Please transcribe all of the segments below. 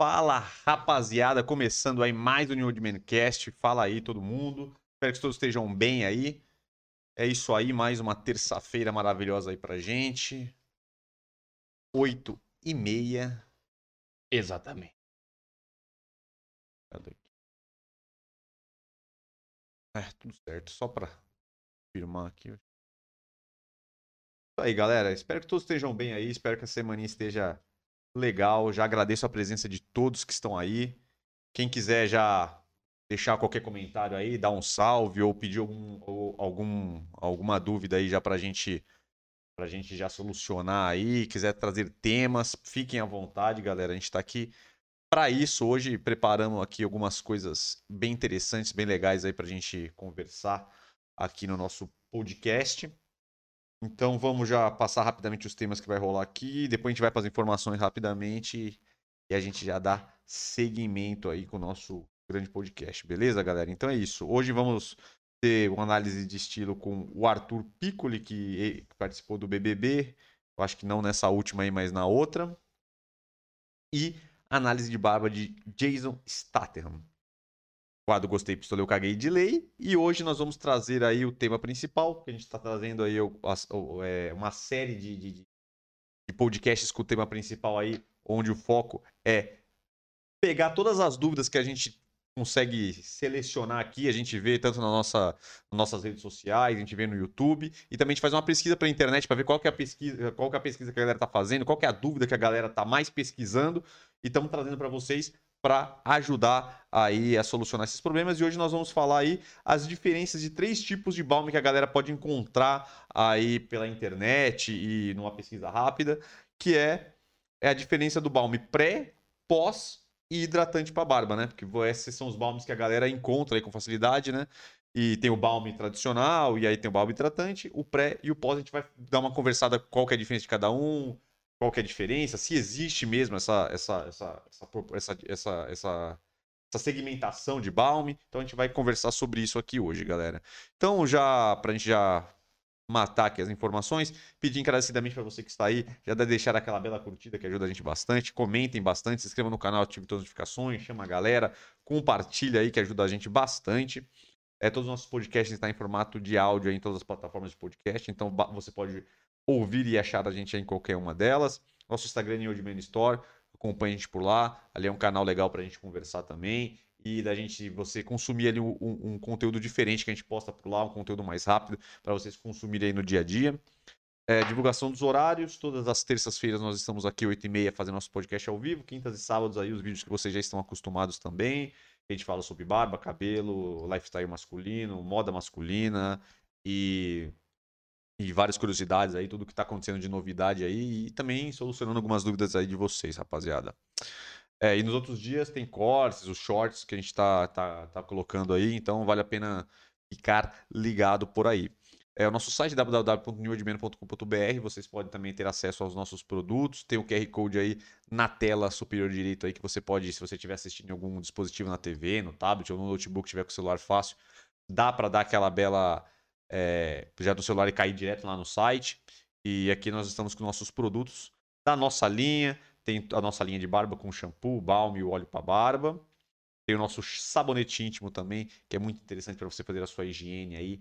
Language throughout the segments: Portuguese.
Fala, rapaziada, começando aí mais um New Old Man Cast. Fala aí todo mundo. Espero que todos estejam bem aí. É isso aí, mais uma terça-feira maravilhosa aí pra gente. Oito e meia. Exatamente. Cadê aqui? É, tudo certo. Só pra confirmar aqui. Isso aí, galera. Espero que todos estejam bem aí. Espero que a semana esteja legal. Já agradeço a presença de todos que estão aí. Quem quiser já deixar qualquer comentário aí, dar um salve ou pedir algum, ou algum, alguma dúvida aí já pra gente, pra gente já solucionar aí. Quiser trazer temas, fiquem à vontade, galera. A gente tá aqui para isso. Hoje preparamos aqui algumas coisas bem interessantes, bem legais aí pra gente conversar aqui no nosso podcast. Então vamos já passar rapidamente os temas que vai rolar aqui, depois a gente vai para as informações rapidamente e a gente já dá seguimento aí com o nosso grande podcast, beleza, galera? Então é isso. Hoje vamos ter uma análise de estilo com o Arthur Piccoli, que participou do BBB, eu acho que não nessa última aí, mas na outra. E análise de barba de Jason Statham quadro Gostei, Pistolei, Eu Caguei de Lei. E hoje nós vamos trazer aí o tema principal, que a gente está trazendo aí é, uma série de, de, de podcasts com o tema principal aí, onde o foco é pegar todas as dúvidas que a gente consegue selecionar aqui, a gente vê tanto na nossa, nas nossas redes sociais, a gente vê no YouTube, e também a gente faz uma pesquisa pela internet para ver qual que é a pesquisa, qual que é a pesquisa que a galera está fazendo, qual que é a dúvida que a galera está mais pesquisando, e estamos trazendo para vocês para ajudar aí a solucionar esses problemas. E hoje nós vamos falar aí as diferenças de três tipos de balme que a galera pode encontrar aí pela internet e numa pesquisa rápida, que é, é a diferença do balme pré, pós e hidratante para barba, né? Porque esses são os balmes que a galera encontra aí com facilidade, né? E tem o balme tradicional, e aí tem o balme hidratante, o pré e o pós. A gente vai dar uma conversada qual que é a diferença de cada um, qual é a diferença, se existe mesmo essa, essa, essa, essa, essa, essa, essa segmentação de Balm. Então a gente vai conversar sobre isso aqui hoje, galera. Então, já para a gente já matar aqui as informações, pedir encarecidamente para você que está aí, já deixar aquela bela curtida que ajuda a gente bastante, comentem bastante, se inscrevam no canal, ative todas as notificações, chama a galera, compartilha aí que ajuda a gente bastante. É, todos os nossos podcasts estão em formato de áudio em todas as plataformas de podcast, então você pode ouvir e achar a gente em qualquer uma delas. Nosso Instagram é Oldman Store, acompanhe a gente por lá. Ali é um canal legal para a gente conversar também. E da gente, você consumir ali um, um, conteúdo diferente que a gente posta por lá, um conteúdo mais rápido para vocês consumirem aí no dia a dia. É, divulgação dos horários, todas as terças-feiras nós estamos aqui 8h30 fazendo nosso podcast ao vivo, quintas e sábados aí os vídeos que vocês já estão acostumados também. A gente fala sobre barba, cabelo, lifestyle masculino, moda masculina e e várias curiosidades aí, tudo que tá acontecendo de novidade aí e também solucionando algumas dúvidas aí de vocês, rapaziada. É, e nos outros dias tem cortes, os shorts que a gente tá, tá, tá colocando aí, então vale a pena ficar ligado por aí. É o nosso site www.newordman.com.br, vocês podem também ter acesso aos nossos produtos, tem o QR Code aí na tela superior direito aí que você pode, se você estiver assistindo em algum dispositivo na TV, no tablet ou no notebook, tiver com o celular fácil, dá para dar aquela bela é, já do celular e cair direto lá no site. E aqui nós estamos com nossos produtos da nossa linha. Tem a nossa linha de barba com shampoo, balme e óleo para barba. Tem o nosso sabonete íntimo também, que é muito interessante para você fazer a sua higiene aí.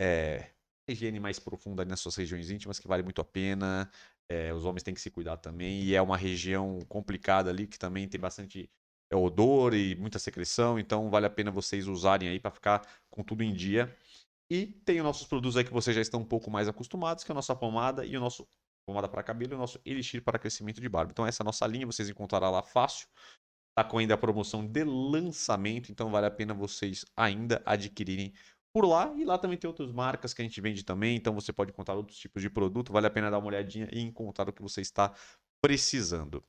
É, higiene mais profunda nas suas regiões íntimas, que vale muito a pena. É, os homens têm que se cuidar também. E é uma região complicada ali, que também tem bastante é, odor e muita secreção. Então vale a pena vocês usarem aí para ficar com tudo em dia. E tem os nossos produtos aí que vocês já estão um pouco mais acostumados, que é a nossa pomada e o nosso pomada para cabelo e o nosso elixir para crescimento de barba. Então essa é a nossa linha, vocês encontrarão lá fácil. Tá com ainda a promoção de lançamento, então vale a pena vocês ainda adquirirem por lá. E lá também tem outras marcas que a gente vende também, então você pode encontrar outros tipos de produto. Vale a pena dar uma olhadinha e encontrar o que você está precisando.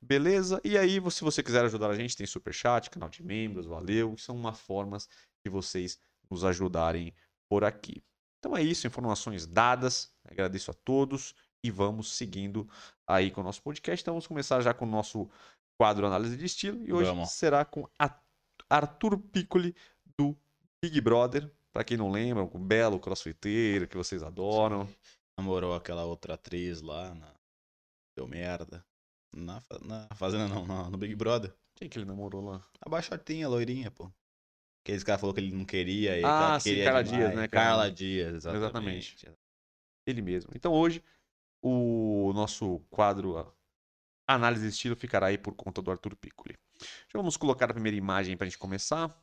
Beleza? E aí, se você quiser ajudar a gente, tem super chat, canal de membros, valeu. São uma formas de vocês nos ajudarem por aqui. Então é isso, informações dadas. Agradeço a todos e vamos seguindo aí com o nosso podcast. Então vamos começar já com o nosso quadro Análise de Estilo e hoje vamos. será com Arthur Piccoli do Big Brother. Para quem não lembra, o belo crossfiteiro que vocês adoram. Namorou aquela outra atriz lá, na... deu merda. Na, na Fazenda não, na- no Big Brother. Quem que ele namorou lá? A baixotinha, a loirinha, pô. Que esse cara falou que ele não queria. E Ah, sim, queria Carla demais. Dias, né, Carla Carla? Dias, exatamente. Exatamente. Ele mesmo. Então hoje, o nosso quadro a- Análise de Estilo ficará aí por conta do Arthur Piccoli. Já vamos colocar a primeira imagem pra gente começar.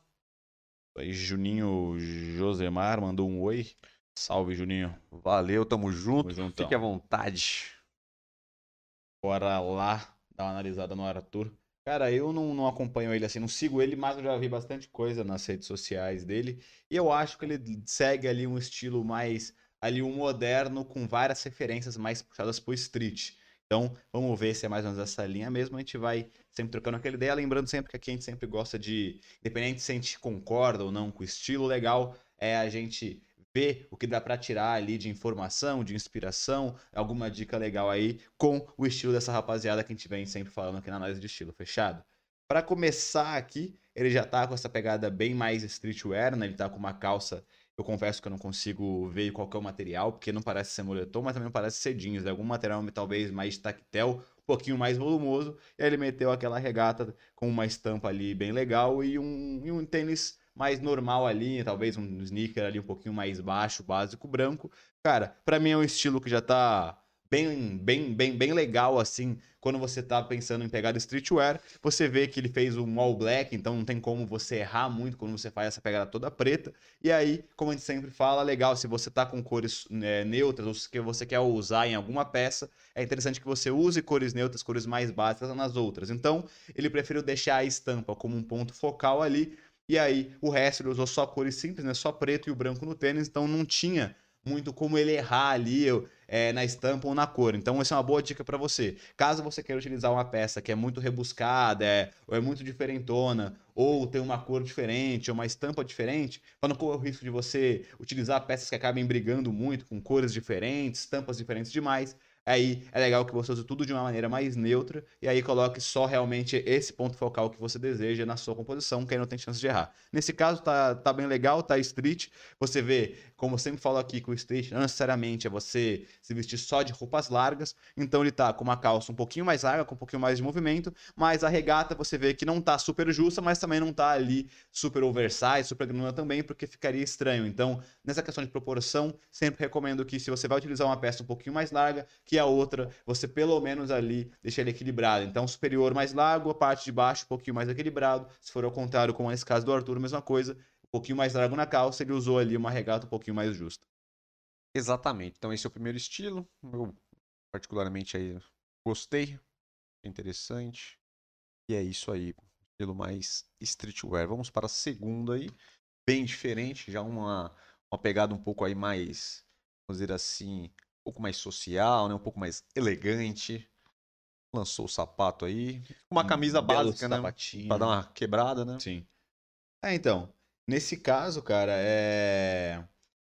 Aí Juninho Josemar mandou um oi. Salve, Juninho. Valeu, tamo junto. Fique à vontade. Bora lá dar uma analisada no Arthur. Cara, eu não, não acompanho ele assim, não sigo ele, mas eu já vi bastante coisa nas redes sociais dele. E eu acho que ele segue ali um estilo mais ali um moderno com várias referências mais puxadas pro street. Então, vamos ver se é mais ou menos essa linha mesmo. A gente vai sempre trocando aquela ideia, lembrando sempre que aqui a gente sempre gosta de, independente se a gente concorda ou não com o estilo, legal é a gente ver o que dá pra tirar ali de informação, de inspiração, alguma dica legal aí com o estilo dessa rapaziada que a gente vem sempre falando aqui na análise de estilo, fechado? Pra começar aqui, ele já tá com essa pegada bem mais streetwear, né? Ele tá com uma calça, eu confesso que eu não consigo ver qual é o material, porque não parece ser moletom, mas também não parece ser jeans, é algum material talvez mais tactel, um pouquinho mais volumoso, e aí ele meteu aquela regata com uma estampa ali bem legal e um, e um tênis mais normal ali, talvez um sneaker ali um pouquinho mais baixo, básico, branco. Cara, pra mim é um estilo que já tá bem, bem, bem, bem legal assim. Quando você tá pensando em pegar streetwear, você vê que ele fez um all black, então não tem como você errar muito quando você faz essa pegada toda preta. E aí, como a gente sempre fala, legal, se você tá com cores né, neutras ou que você quer usar em alguma peça, é interessante que você use cores neutras, cores mais básicas nas outras. Então, ele preferiu deixar a estampa como um ponto focal ali, e aí o resto ele usou só cores simples, né? Só preto e o branco no tênis, então não tinha muito como ele errar ali é, na estampa ou na cor. Então, essa é uma boa dica para você. Caso você queira utilizar uma peça que é muito rebuscada, é, ou é muito diferentona, ou tem uma cor diferente, ou uma estampa diferente, para não correr o risco de você utilizar peças que acabem brigando muito com cores diferentes, estampas diferentes demais. Aí é legal que você use tudo de uma maneira mais neutra e aí coloque só realmente esse ponto focal que você deseja na sua composição, que aí não tem chance de errar. Nesse caso tá, tá bem legal, tá street. Você vê, como eu sempre falo aqui, que o street não necessariamente é você se vestir só de roupas largas. Então ele tá com uma calça um pouquinho mais larga, com um pouquinho mais de movimento, mas a regata você vê que não tá super justa, mas também não tá ali super oversize, super granula também, porque ficaria estranho. Então, nessa questão de proporção, sempre recomendo que se você vai utilizar uma peça um pouquinho mais larga, que a outra, você pelo menos ali deixa ele equilibrado. Então, superior mais largo, a parte de baixo um pouquinho mais equilibrado. Se for ao contrário, como nesse caso do Arthur, mesma coisa, um pouquinho mais largo na calça, ele usou ali uma regata um pouquinho mais justa. Exatamente. Então esse é o primeiro estilo. Eu particularmente aí gostei. Interessante. E é isso aí. Estilo mais streetwear. Vamos para a segunda aí. Bem diferente. Já uma, uma pegada um pouco aí mais, vamos dizer assim, pouco mais social, né? Um pouco mais elegante. Lançou o sapato aí. Uma camisa Um básica, né? sapatinho. Pra dar uma quebrada, né? Sim. É, então, nesse caso, cara, é.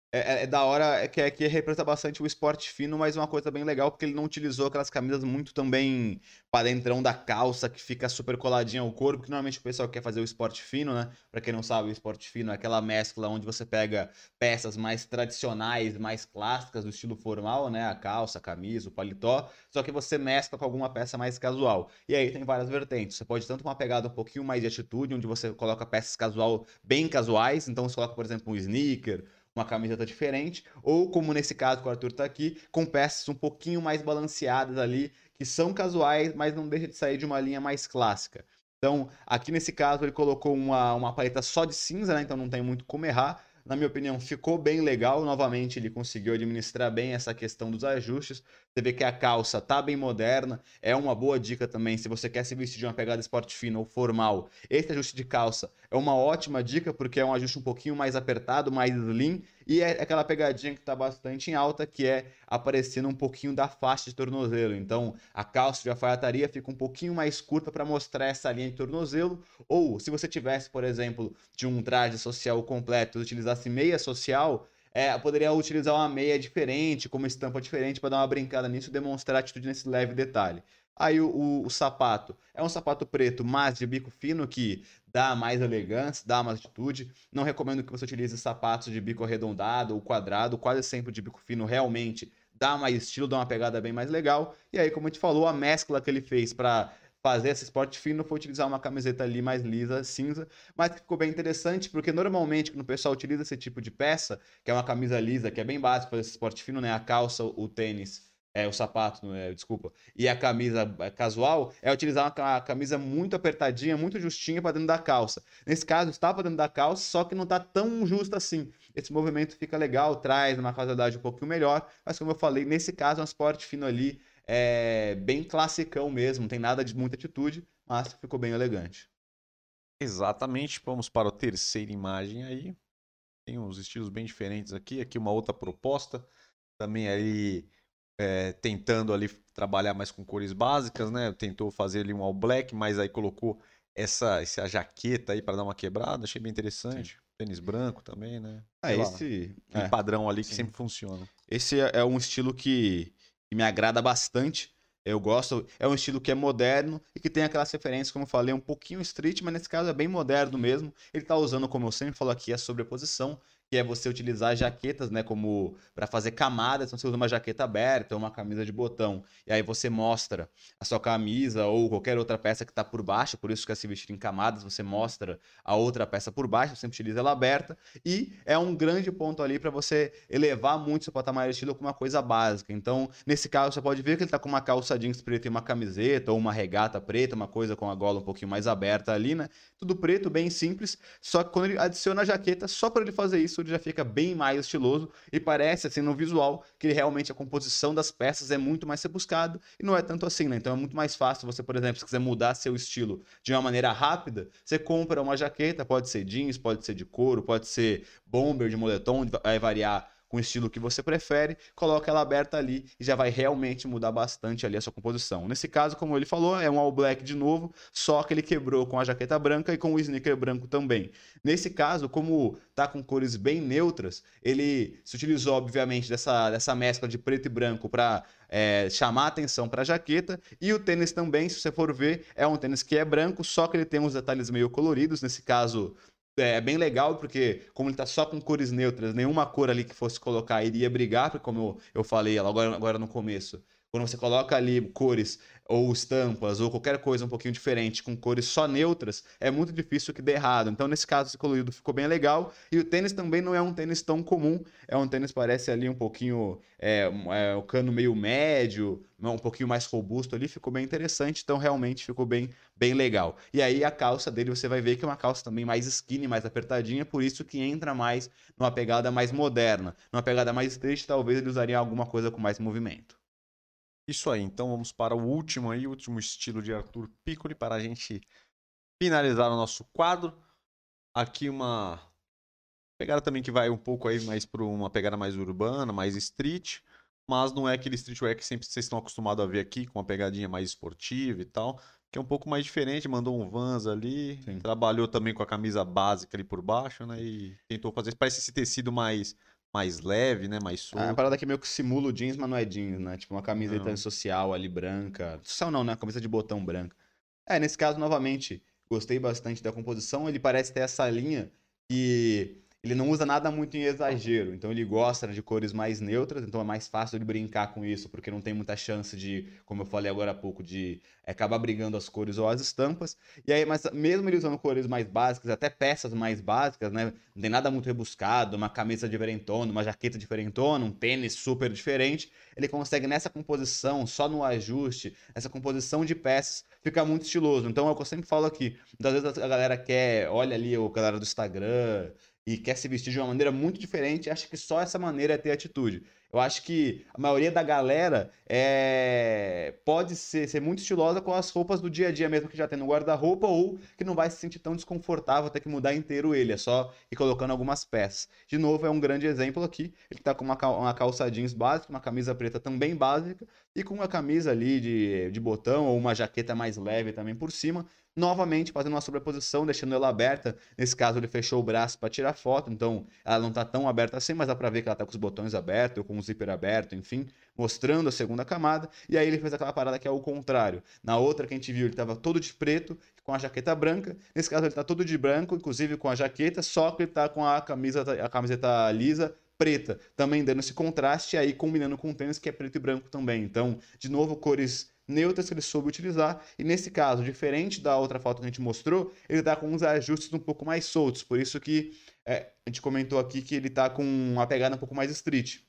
É, é da hora é que aqui representa bastante o esporte fino, mas uma coisa bem legal, porque ele não utilizou aquelas camisas muito também para dentro da calça, que fica super coladinha ao corpo, que normalmente o pessoal quer fazer o esporte fino, né? Pra quem não sabe, o esporte fino é aquela mescla onde você pega peças mais tradicionais, mais clássicas, do estilo formal, né? A calça, a camisa, o paletó, só que você mescla com alguma peça mais casual. E aí tem várias vertentes. Você pode tanto uma pegada um pouquinho mais de atitude, onde você coloca peças casual bem casuais, então você coloca, por exemplo, um sneaker, uma camiseta diferente, ou como nesse caso que o Arthur tá aqui, com peças um pouquinho mais balanceadas ali, que são casuais, mas não deixa de sair de uma linha mais clássica. Então, aqui nesse caso, ele colocou uma, uma paleta só de cinza, né? Então não tem muito como errar. Na minha opinião, ficou bem legal. Novamente, ele conseguiu administrar bem essa questão dos ajustes. Você vê que a calça tá bem moderna. É uma boa dica também, se você quer se vestir de uma pegada esporte fino ou formal. Esse ajuste de calça é uma ótima dica, porque é um ajuste um pouquinho mais apertado, mais slim. E é aquela pegadinha que tá bastante em alta, que é aparecendo um pouquinho da faixa de tornozelo. Então, a calça de alfaiataria fica um pouquinho mais curta para mostrar essa linha de tornozelo. Ou, se você tivesse, por exemplo, de um traje social completo utilizasse meia social, é, poderia utilizar uma meia diferente, com uma estampa diferente, para dar uma brincada nisso e demonstrar atitude nesse leve detalhe. Aí o, o, o, sapato é um sapato preto, mas de bico fino, que dá mais elegância, dá mais atitude. Não recomendo que você utilize sapatos de bico arredondado ou quadrado, quase sempre de bico fino realmente dá mais estilo, dá uma pegada bem mais legal. E aí, como a gente falou, a mescla que ele fez para fazer esse esporte fino foi utilizar uma camiseta ali mais lisa, cinza, mas ficou bem interessante, porque normalmente quando o pessoal utiliza esse tipo de peça, que é uma camisa lisa, que é bem básico para esse esporte fino, né? A calça, o tênis é, o sapato, é, desculpa, e a camisa é, casual, é utilizar uma camisa muito apertadinha, muito justinha para dentro da calça. Nesse caso, está para dentro da calça, só que não está tão justa assim. Esse movimento fica legal, traz uma casualidade um pouquinho melhor, mas como eu falei, nesse caso, é um esporte fino ali, é bem classicão mesmo, não tem nada de muita atitude, mas ficou bem elegante. Exatamente, vamos para a terceira imagem aí. Tem uns estilos bem diferentes aqui, aqui uma outra proposta, também aí é, tentando ali trabalhar mais com cores básicas, né? Tentou fazer ali um all black, mas aí colocou essa, essa jaqueta aí para dar uma quebrada. Achei bem interessante. Sim. Tênis branco também, né? É, esse é, padrão ali que Sim. sempre funciona. Esse é, é um estilo que, que me agrada bastante. Eu gosto, é um estilo que é moderno e que tem aquelas referências, como eu falei, um pouquinho street, mas nesse caso é bem moderno mesmo. Ele está usando, como eu sempre falo aqui, a sobreposição que é você utilizar jaquetas, né, como para fazer camadas, então você usa uma jaqueta aberta ou uma camisa de botão, e aí você mostra a sua camisa ou qualquer outra peça que está por baixo, por isso que é se vestir em camadas, você mostra a outra peça por baixo, você sempre utiliza ela aberta, e é um grande ponto ali para você elevar muito seu patamar de estilo com uma coisa básica. Então, nesse caso, você pode ver que ele está com uma calça jeans preta e uma camiseta, ou uma regata preta, uma coisa com a gola um pouquinho mais aberta ali, né? Tudo preto, bem simples, só que quando ele adiciona a jaqueta, só para ele fazer isso, já fica bem mais estiloso e parece, assim, no visual, que realmente a composição das peças é muito mais rebuscado e não é tanto assim, né? Então é muito mais fácil você, por exemplo, se quiser mudar seu estilo de uma maneira rápida, você compra uma jaqueta, pode ser jeans, pode ser de couro, pode ser bomber de moletom, vai variar com o estilo que você prefere, coloca ela aberta ali e já vai realmente mudar bastante ali a sua composição. Nesse caso, como ele falou, é um all black de novo, só que ele quebrou com a jaqueta branca e com o sneaker branco também. Nesse caso, como tá com cores bem neutras, ele se utilizou obviamente dessa, dessa mescla de preto e branco para é, chamar atenção para a jaqueta. E o tênis também, se você for ver, é um tênis que é branco, só que ele tem uns detalhes meio coloridos. Nesse caso, é bem legal, porque como ele tá só com cores neutras, nenhuma cor ali que fosse colocar iria brigar, porque como eu, eu falei agora, agora no começo, quando você coloca ali cores ou estampas ou qualquer coisa um pouquinho diferente com cores só neutras, é muito difícil que dê errado. Então, nesse caso, esse colorido ficou bem legal. E o tênis também não é um tênis tão comum. É um tênis parece ali um pouquinho é, é, o cano meio médio, um pouquinho mais robusto ali, ficou bem interessante. Então, realmente ficou bem, bem legal. E aí a calça dele você vai ver que é uma calça também mais skinny, mais apertadinha, por isso que entra mais numa pegada mais moderna. Numa pegada mais street, talvez ele usaria alguma coisa com mais movimento. Isso aí, então vamos para o último aí, o último estilo de Arthur Piccoli para a gente finalizar o nosso quadro. Aqui uma pegada também que vai um pouco aí mais para uma pegada mais urbana, mais street, mas não é aquele streetwear que sempre vocês estão acostumados a ver aqui, com uma pegadinha mais esportiva e tal, que é um pouco mais diferente, mandou um Vans ali, Sim. trabalhou também com a camisa básica ali por baixo, né, e tentou fazer, parece esse tecido mais mais leve, né? Mais solto. É uma parada que meio que simula o jeans, mas não é jeans, né? Tipo uma camiseta não. social ali branca. Social não, né? Camisa de botão branca. É, nesse caso, novamente, gostei bastante da composição. Ele parece ter essa linha que ele não usa nada muito em exagero, então ele gosta de cores mais neutras, então é mais fácil de brincar com isso, porque não tem muita chance de, como eu falei agora há pouco, de acabar brigando as cores ou as estampas. E aí, mas mesmo ele usando cores mais básicas, até peças mais básicas, né? Não tem nada muito rebuscado, uma camisa diferentona, uma jaqueta diferentona, um tênis super diferente, ele consegue nessa composição, só no ajuste, essa composição de peças, ficar muito estiloso. Então é o que eu sempre falo aqui, muitas vezes a galera quer, olha ali o galera do Instagram, e quer se vestir de uma maneira muito diferente, acha que só essa maneira é ter atitude. Eu acho que a maioria da galera é... pode ser, ser muito estilosa com as roupas do dia a dia mesmo que já tem no guarda-roupa ou que não vai se sentir tão desconfortável ter que mudar inteiro ele, é só ir colocando algumas peças. De novo, é um grande exemplo aqui. Ele tá com uma, uma calça jeans básica, uma camisa preta também básica e com uma camisa ali de, de botão ou uma jaqueta mais leve também por cima novamente fazendo uma sobreposição, deixando ela aberta. Nesse caso, ele fechou o braço para tirar foto, então ela não está tão aberta assim, mas dá para ver que ela está com os botões abertos, ou com o zíper aberto, enfim, mostrando a segunda camada. E aí ele fez aquela parada que é o contrário. Na outra que a gente viu, ele estava todo de preto, com a jaqueta branca. Nesse caso, ele está todo de branco, inclusive com a jaqueta, só que ele está com a camisa, a camiseta lisa preta, também dando esse contraste aí combinando com o tênis que é preto e branco também. Então, de novo, cores neutras que ele soube utilizar. E nesse caso, diferente da outra foto que a gente mostrou, ele tá com uns ajustes um pouco mais soltos. Por isso que é, a gente comentou aqui que ele tá com uma pegada um pouco mais street.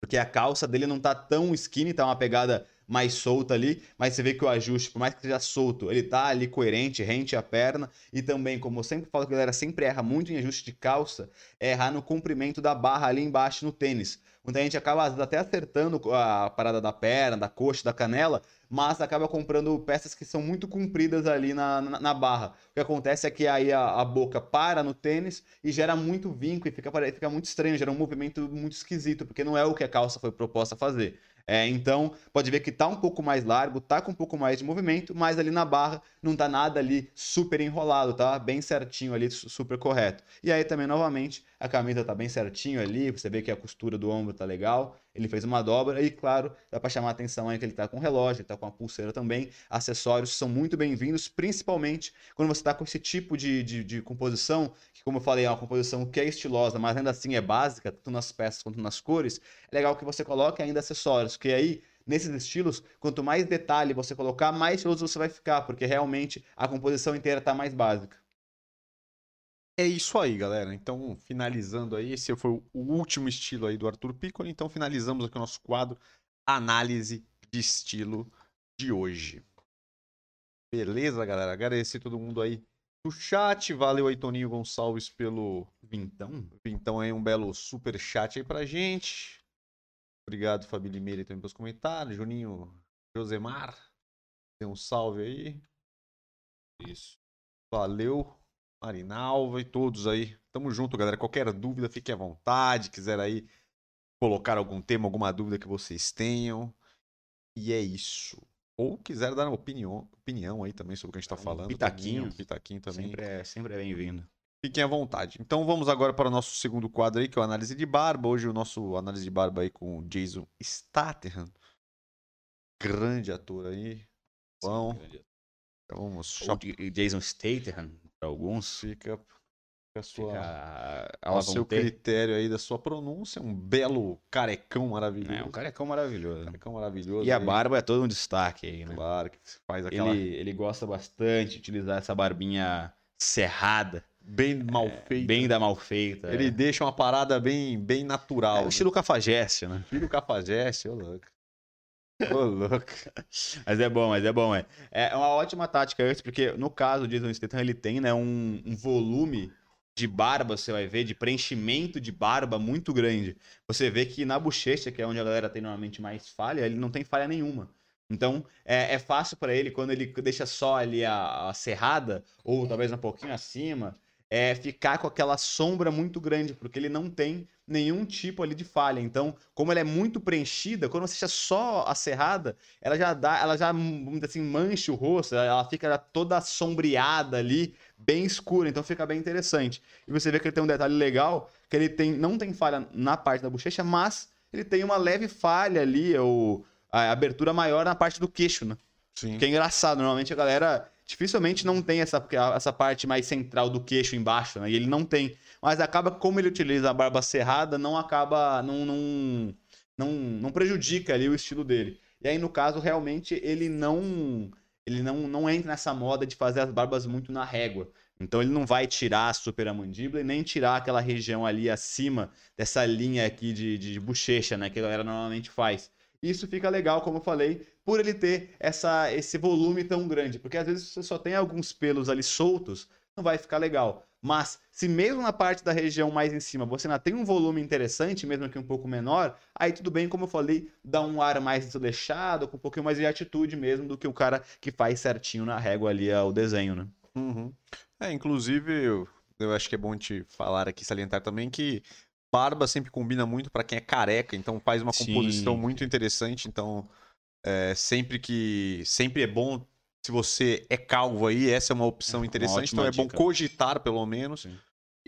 Porque a calça dele não tá tão skinny, tá uma pegada mais solta ali, mas você vê que o ajuste, por mais que seja solto, ele tá ali coerente, rente a perna, e também, como eu sempre falo que a galera sempre erra muito em ajuste de calça, é errar no comprimento da barra ali embaixo no tênis. Muita gente acaba até acertando a parada da perna, da coxa, da canela, mas acaba comprando peças que são muito compridas ali na, na, na barra. O que acontece é que aí a, a, boca para no tênis e gera muito vinco e fica, fica muito estranho, gera um movimento muito esquisito, porque não é o que a calça foi proposta fazer. É, então, pode ver que tá um pouco mais largo, tá com um pouco mais de movimento, mas ali na barra não tá nada ali super enrolado, tá? Bem certinho ali, super correto. E aí também, novamente, a camisa tá bem certinho ali, você vê que a costura do ombro tá legal, ele fez uma dobra e, claro, dá para chamar a atenção aí que ele tá com relógio, ele tá com a pulseira também. Acessórios são muito bem-vindos, principalmente quando você tá com esse tipo de, de, de, composição, que, como eu falei, é uma composição que é estilosa, mas ainda assim é básica, tanto nas peças quanto nas cores. É legal que você coloque ainda acessórios, porque aí nesses estilos, quanto mais detalhe você colocar, mais estiloso você vai ficar, porque realmente a composição inteira está mais básica. É isso aí, galera. Então, finalizando aí, esse foi o último estilo aí do Arthur Piccoli. Então, finalizamos aqui o nosso quadro Análise de Estilo de hoje. Beleza, galera? Agradecer todo mundo aí do chat. Valeu aí, Toninho Gonçalves, pelo vintão. Vintão aí, um belo super chat aí pra gente. Obrigado, Fabi Limeira, também pelos comentários. Juninho Josemar, tem um salve aí. Isso. Valeu. Marinalva e todos aí. Tamo junto, galera. Qualquer dúvida, fique à vontade. Quiser aí colocar algum tema, alguma dúvida que vocês tenham. E é isso. Ou quiser dar uma opinião, opinião aí também sobre o que a gente tá falando. Pitaquinho. Também, pitaquinho também. Sempre é, sempre é bem-vindo. Fiquem à vontade. Então vamos agora para o nosso segundo quadro aí, que é o análise de barba. Hoje o nosso análise de barba aí com o Jason Statham. Grande ator aí. Bom. Então vamos. O Jason Statham, para alguns. Fica, fica a sua, fica ao seu critério aí da sua pronúncia. Um belo carecão maravilhoso. É, um carecão maravilhoso. carecão maravilhoso. E aí. a barba é todo um destaque aí, né? Claro, que faz aquela... Ele, ele gosta bastante de utilizar essa barbinha cerrada. Bem mal feita. É, bem da mal feita. Ele é. deixa uma parada bem, bem natural. É o né? estilo cafajeste, né? Estilo cafajeste, ô louco. Ô, louco. mas é bom, mas é bom, é. É uma ótima tática antes, porque no caso o Jason Statham, ele tem, né, um, um volume de barba, você vai ver, de preenchimento de barba muito grande. Você vê que na bochecha, que é onde a galera tem normalmente mais falha, ele não tem falha nenhuma. Então, é, é fácil para ele, quando ele deixa só ali a, a serrada, ou talvez um pouquinho acima, é, ficar com aquela sombra muito grande, porque ele não tem nenhum tipo ali de falha. Então, como ela é muito preenchida, quando você deixa só a serrada, ela já dá, ela já assim mancha o rosto, ela fica toda sombreada ali, bem escura, então fica bem interessante. E você vê que ele tem um detalhe legal, que ele tem não tem falha na parte da bochecha, mas ele tem uma leve falha ali, ou a abertura maior na parte do queixo, né? Sim. Que é engraçado, normalmente a galera dificilmente não tem essa, essa parte mais central do queixo embaixo, né? E ele não tem. Mas acaba, como ele utiliza a barba cerrada, não acaba. Não, não, não, não prejudica ali o estilo dele. E aí, no caso, realmente, ele não. Ele não, não entra nessa moda de fazer as barbas muito na régua. Então ele não vai tirar a super mandíbula e nem tirar aquela região ali acima dessa linha aqui de, de bochecha, né? Que a galera normalmente faz. Isso fica legal, como eu falei, por ele ter essa, esse volume tão grande. Porque às vezes você só tem alguns pelos ali soltos, não vai ficar legal. Mas se mesmo na parte da região mais em cima você ainda tem um volume interessante, mesmo que um pouco menor, aí tudo bem, como eu falei, dá um ar mais desleixado, com um pouquinho mais de atitude mesmo do que o cara que faz certinho na régua ali o desenho, né? Uhum. É, inclusive, eu, eu acho que é bom te falar aqui, salientar também que barba sempre combina muito para quem é careca, então faz uma composição Sim. muito interessante, então é, sempre que. Sempre é bom. Se você é calvo aí, essa é uma opção é interessante. Uma então é bom cogitar, pelo menos. Sim.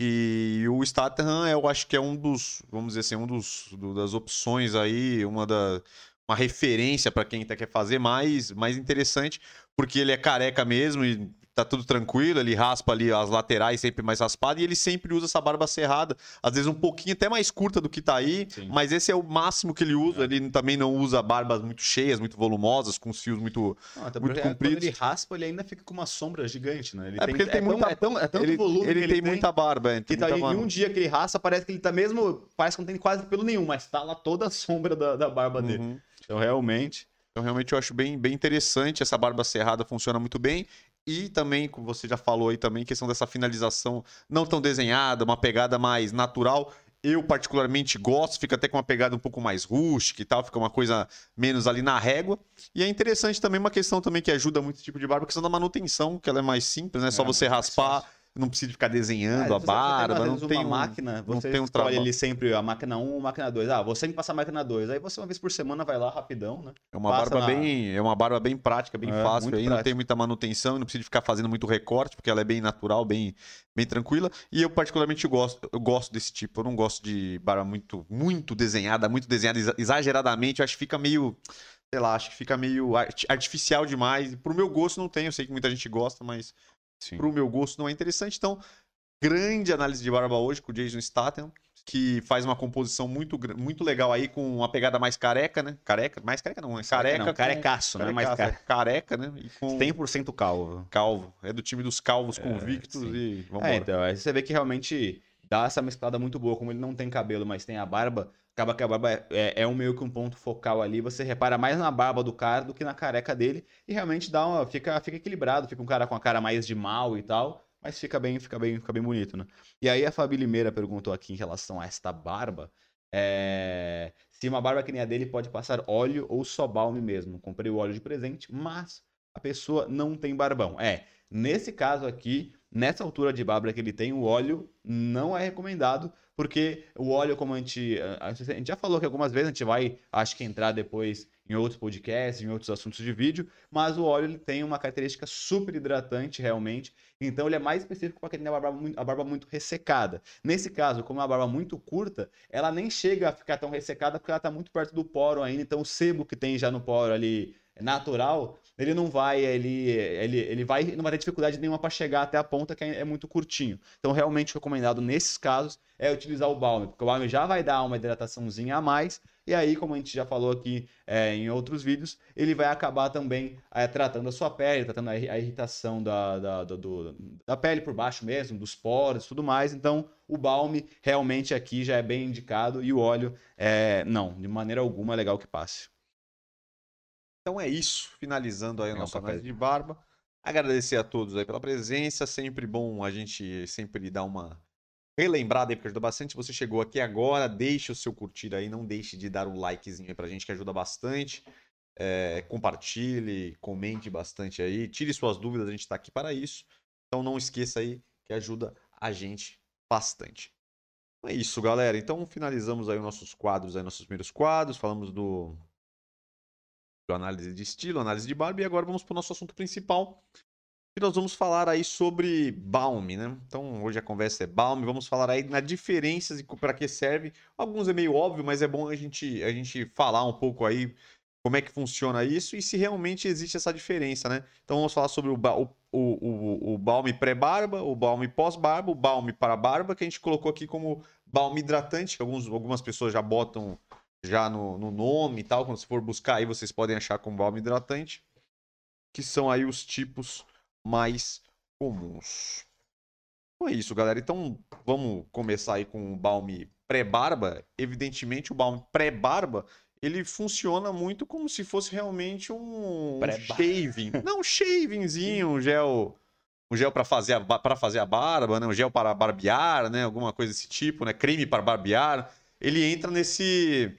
E o Statham, eu acho que é um dos, vamos dizer assim, um dos do, das opções aí, uma da uma referência para quem tá, quer fazer mais, mais interessante, porque ele é careca mesmo e tá tudo tranquilo, ele raspa ali as laterais sempre mais raspada e ele sempre usa essa barba cerrada, às vezes um pouquinho até mais curta do que tá aí, Sim. mas esse é o máximo que ele usa. Ele também não usa barbas muito cheias, muito volumosas, com os fios muito. Não, até muito porque Quando compridos. ele raspa, ele ainda fica com uma sombra gigante, né? É porque ele tem tão- muita- É, tão, é tanto ele volume ele que tem, muita barba, é, tem Que tá, muita um dia que ele raspa, parece que ele tá mesmo. Parece que não tem quase pelo nenhum, mas tá lá toda a sombra da, da barba dele. Uhum. Então, realmente. Então, realmente, eu acho bem, bem interessante. Essa barba cerrada funciona muito bem. E também, como você já falou aí também, questão dessa finalização não tão desenhada, uma pegada mais natural. Eu, particularmente, gosto, fica até com uma pegada um pouco mais rústica e tal, fica uma coisa menos ali na régua. E é interessante também uma questão também que ajuda muito esse tipo de barba, a questão da manutenção, que ela é mais simples, né? Só É, você raspar. Não precisa ficar desenhando Ah, a você- você barba, não tem uma um- máquina, não você tem um trabalho. ali sempre a máquina 1 ou máquina 2. Ah, vou sempre passar a máquina 2. Aí você, uma vez por semana, vai lá rapidão, né? É uma Passa barba na- bem, é uma barba bem prática, bem É, fácil aí, não tem muita manutenção, não precisa ficar fazendo muito recorte, porque ela é bem natural, bem, bem tranquila. E eu particularmente gosto, eu gosto desse tipo. Eu não gosto de barba muito, muito desenhada, muito desenhada exa- exageradamente. Eu acho que fica meio, sei lá, acho que fica meio art- artificial demais. Pro meu gosto não tem, eu sei que muita gente gosta, mas Sim. pro meu gosto não é interessante. Então, grande análise de barba hoje com o Jason Statham, que faz uma composição muito, muito legal aí com uma pegada mais careca, né? Careca, mais careca não, é careca. Não, com- carecaço, né? Mais carecaço, care... é careca, né? E com 100% calvo. calvo. É do time dos calvos convictos sim. e vamos É, então, aí você vê que realmente dá essa mesclada muito boa. Como ele não tem cabelo, mas tem a barba, acaba que a barba é, é, é um meio que um ponto focal ali. Você repara mais na barba do cara do que na careca dele. E realmente dá uma, fica, fica equilibrado. Fica um cara com a cara mais de mal e tal. Mas fica bem, fica bem, fica bem bonito, né? E aí a Fabi Limeira perguntou aqui em relação a esta barba. é, Se uma barba que nem a dele pode passar óleo ou só balme mesmo. Comprei o óleo de presente, mas a pessoa não tem barbão. É, nesse caso aqui, nessa altura de barba que ele tem, o óleo não é recomendado, porque o óleo, como a gente, a gente já falou aqui algumas vezes, a gente vai, acho que entrar depois em outros podcasts, em outros assuntos de vídeo, mas o óleo ele tem uma característica super hidratante realmente, então ele é mais específico para quem tem a barba, muito, a barba muito ressecada. Nesse caso, como é uma barba muito curta, ela nem chega a ficar tão ressecada porque ela está muito perto do poro ainda, então o sebo que tem já no poro ali natural, ele não vai, ele, ele, ele vai, não vai ter dificuldade nenhuma para chegar até a ponta que é, é muito curtinho. Então, realmente recomendado nesses casos é utilizar o balme, porque o balme já vai dar uma hidrataçãozinha a mais, e aí, como a gente já falou aqui é, em outros vídeos, ele vai acabar também é, tratando a sua pele, tratando a, a irritação da, da, do- do- da pele por baixo mesmo, dos poros e tudo mais. Então, o balme realmente aqui já é bem indicado, e o óleo, é, não, de maneira alguma é legal que passe. Então é isso, finalizando aí a nossa análise de barba. Agradecer a todos aí pela presença, sempre bom a gente sempre dar uma relembrada aí, porque ajuda bastante. Se você chegou aqui agora, deixe o seu curtir aí, não deixe de dar um likezinho aí pra gente, que ajuda bastante. É, compartilhe, comente bastante aí, tire suas dúvidas, a gente tá aqui para isso. Então não esqueça aí que ajuda a gente bastante. É isso, galera. Então finalizamos aí os nossos quadros, aí, nossos primeiros quadros. Falamos do análise de estilo, análise de barba, e agora vamos para o nosso assunto principal. E nós vamos falar aí sobre balme, né? Então hoje a conversa é balme, vamos falar aí nas diferenças e para que serve. Alguns é meio óbvio, mas é bom a gente, a gente falar um pouco aí como é que funciona isso e se realmente existe essa diferença, né? Então vamos falar sobre o, o, o, o, balme pré-barba, o balme pós-barba, o balme para barba, que a gente colocou aqui como balme hidratante, que alguns, algumas pessoas já botam já no, no nome e tal. Quando você for buscar aí, vocês podem achar como balme hidratante, que são aí os tipos mais comuns. Então é isso, galera. Então vamos começar aí com o balme pré-barba. Evidentemente, o balme pré-barba ele funciona muito como se fosse realmente um, shaving. Não, um shavingzinho, um gel, um gel para fazer a para fazer a barba, né? Um gel para barbear, né? Alguma coisa desse tipo, né? Creme para barbear. Ele entra nesse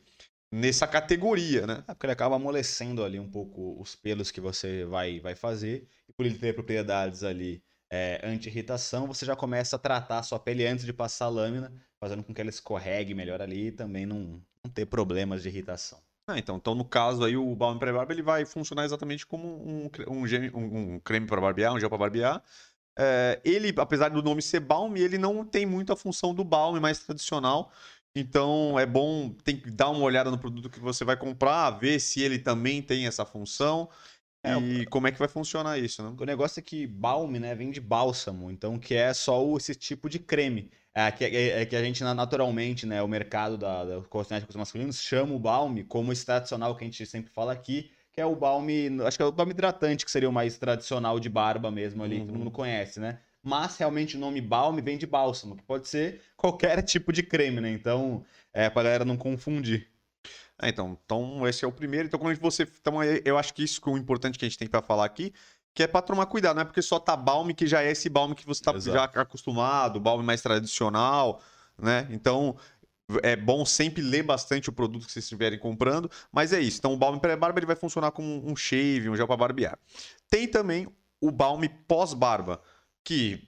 nessa categoria, né? É porque ele acaba amolecendo ali um pouco os pelos que você vai, vai fazer. E por ele ter propriedades ali é, anti-irritação, você já começa a tratar a sua pele antes de passar a lâmina, fazendo com que ela escorregue melhor ali e também não, não ter problemas de irritação. Ah, então, então, no caso aí, o balme pré-barba ele vai funcionar exatamente como um, um, um- um creme para barbear, um gel para barbear. É, ele, apesar do nome ser balme, ele não tem muito a função do balme mais tradicional. Então é bom, tem que dar uma olhada no produto que você vai comprar, ver se ele também tem essa função. É, e como é que vai funcionar isso, né? O negócio é que balme, né, vem de bálsamo, então que é só o- esse tipo de creme. É que, é, é que a gente na- naturalmente, né, o mercado da, da cosméticos masculinos chama o balme como esse tradicional que a gente sempre fala aqui, que é o balme, acho que é o balme hidratante, que seria o mais tradicional de barba mesmo ali, que todo Uhum. mundo conhece, né? Mas realmente o nome balme vem de bálsamo, que pode ser qualquer tipo de creme, né? Então, é pra galera não confundir. Ah, então, então, esse é o primeiro. Então, quando você. Então, é- eu acho que isso que é o importante que a gente tem pra falar aqui, que é pra tomar cuidado, não é porque só tá balme que já é esse balme que você tá Exato. já acostumado, balme mais tradicional, né? Então, é bom sempre ler bastante o produto que vocês estiverem comprando, mas é isso. Então, o balme pré-barba ele vai funcionar como um shave, um gel pra barbear. Tem também o balme pós-barba, que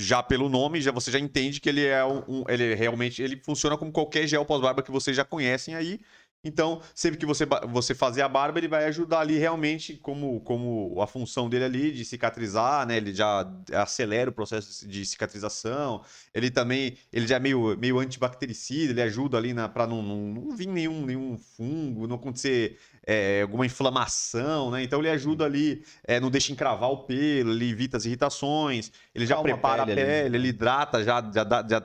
já pelo nome, já você já entende que ele é um, ele realmente ele funciona como qualquer gel pós-barba que vocês já conhecem aí. Então, sempre que você, você fazer a barba, ele vai ajudar ali realmente como, como a função dele ali de cicatrizar, né? Ele já acelera o processo de cicatrização. Ele também, ele já é meio, meio antibactericida, ele ajuda ali para não, não, não vir nenhum, nenhum fungo, não acontecer é, alguma inflamação, né? Então ele ajuda ali, é, não deixa encravar o pelo, ele evita as irritações, ele já Calma a prepara a pele pele, ali, né? ele hidrata, já, já, dá, já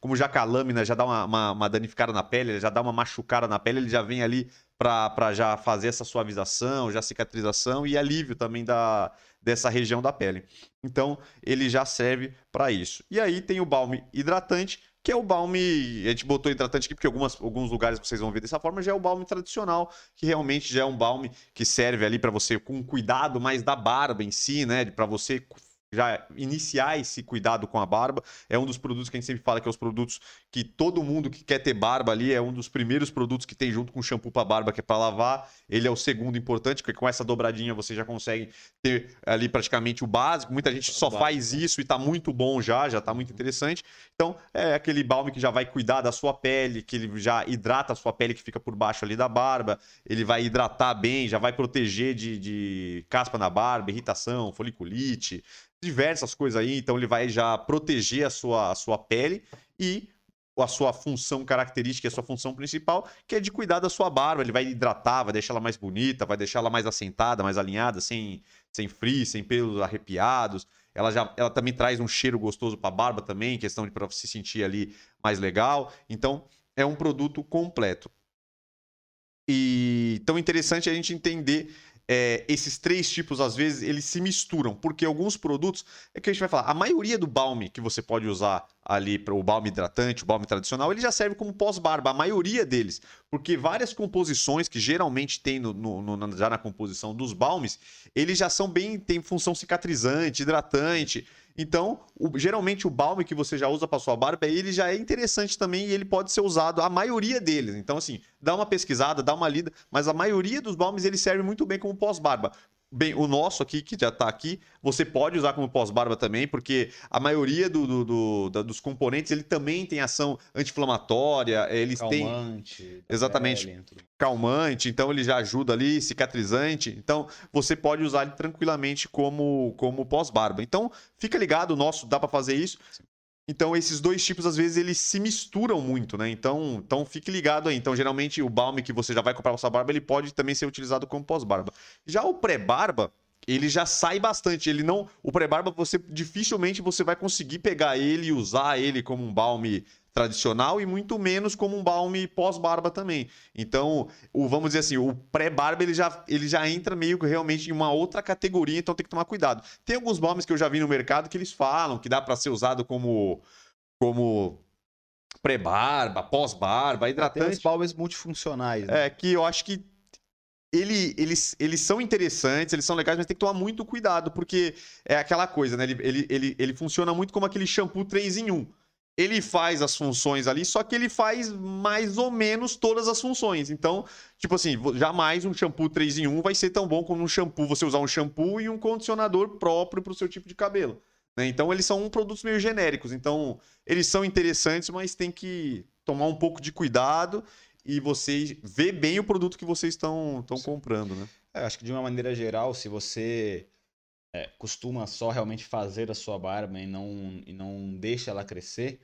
como já com a lâmina já dá uma, uma, uma danificada na pele, ele já dá uma machucada na pele, ele já vem ali para já fazer essa suavização, já cicatrização e alívio também da, dessa região da pele. Então, ele já serve para isso. E aí tem o balme hidratante, que é o balme. A gente botou hidratante aqui porque algumas, alguns lugares vocês vão ver dessa forma, já é o balme tradicional, que realmente já é um balme que serve ali para você com cuidado mais da barba em si, né? Para você já iniciar esse cuidado com a barba. É um dos produtos que a gente sempre fala que é os produtos que todo mundo que quer ter barba ali é um dos primeiros produtos que tem junto com o shampoo para barba, que é para lavar. Ele é o segundo importante, porque com essa dobradinha você já consegue ter ali praticamente o básico. Muita gente só faz isso e tá muito bom já, já tá muito interessante. Então, é aquele balme que já vai cuidar da sua pele, que ele já hidrata a sua pele que fica por baixo ali da barba. Ele vai hidratar bem, já vai proteger de, de caspa na barba, irritação, foliculite, diversas coisas aí. Então, ele vai já proteger a sua, a sua pele e a sua função característica, a sua função principal, que é de cuidar da sua barba. Ele vai hidratar, vai deixar ela mais bonita, vai deixar ela mais assentada, mais alinhada, sem, sem frizz, sem pelos arrepiados. Ela, já, ela também traz um cheiro gostoso para a barba também, questão de para se sentir ali mais legal. Então, é um produto completo. E tão interessante a gente entender é, esses três tipos, às vezes, eles se misturam, porque alguns produtos, é que a gente vai falar, a maioria do balme que você pode usar ali para o balme hidratante, o balme tradicional, ele já serve como pós-barba, a maioria deles, porque várias composições que geralmente tem no, no- no- já na composição dos balmes, eles já são bem, tem função cicatrizante, hidratante, então, o- geralmente o balme que você já usa para sua barba, ele já é interessante também e ele pode ser usado, a maioria deles. Então, assim, dá uma pesquisada, dá uma lida, mas a maioria dos balmes ele serve muito bem como pós-barba. Bem, o nosso aqui, que já tá aqui, você pode usar como pós-barba também, porque a maioria do- do- do- da- dos componentes ele também tem ação anti-inflamatória, eles têm Calmante. Exatamente. pele, calmante, então ele já ajuda ali, cicatrizante. Então você pode usar ele tranquilamente como, como pós-barba. Então fica ligado, o nosso dá para fazer isso. Então esses dois tipos às vezes eles se misturam muito, né? Então, então fique ligado aí. Então geralmente o balme que você já vai comprar para sua barba, ele pode também ser utilizado como pós-barba. Já o pré-barba, ele já sai bastante, ele não, o pré-barba você dificilmente você vai conseguir pegar ele e usar ele como um balme tradicional e muito menos como um balme pós-barba também. Então, o, vamos dizer assim, o pré-barba ele já, ele já entra meio que realmente em uma outra categoria, então tem que tomar cuidado. Tem alguns balmes que eu já vi no mercado que eles falam que dá para ser usado como como pré-barba, pós-barba, Tem hidratante. uns balmes multifuncionais, né? É, que eu acho que ele, eles, eles são interessantes, eles são legais, mas tem que tomar muito cuidado, porque é aquela coisa, né? Ele, ele, ele, ele funciona muito como aquele shampoo 3 em 1. Ele faz as funções ali, só que ele faz mais ou menos todas as funções. Então, tipo assim, jamais um shampoo 3 em 1 vai ser tão bom como um shampoo, você usar um shampoo e um condicionador próprio para o seu tipo de cabelo. né? Então, eles são produtos meio genéricos. Então, eles são interessantes, mas tem que tomar um pouco de cuidado e você ver bem o produto que vocês estão estão comprando, né? É, acho que de uma maneira geral, se você é, costuma só realmente fazer a sua barba e não, e não deixa ela crescer,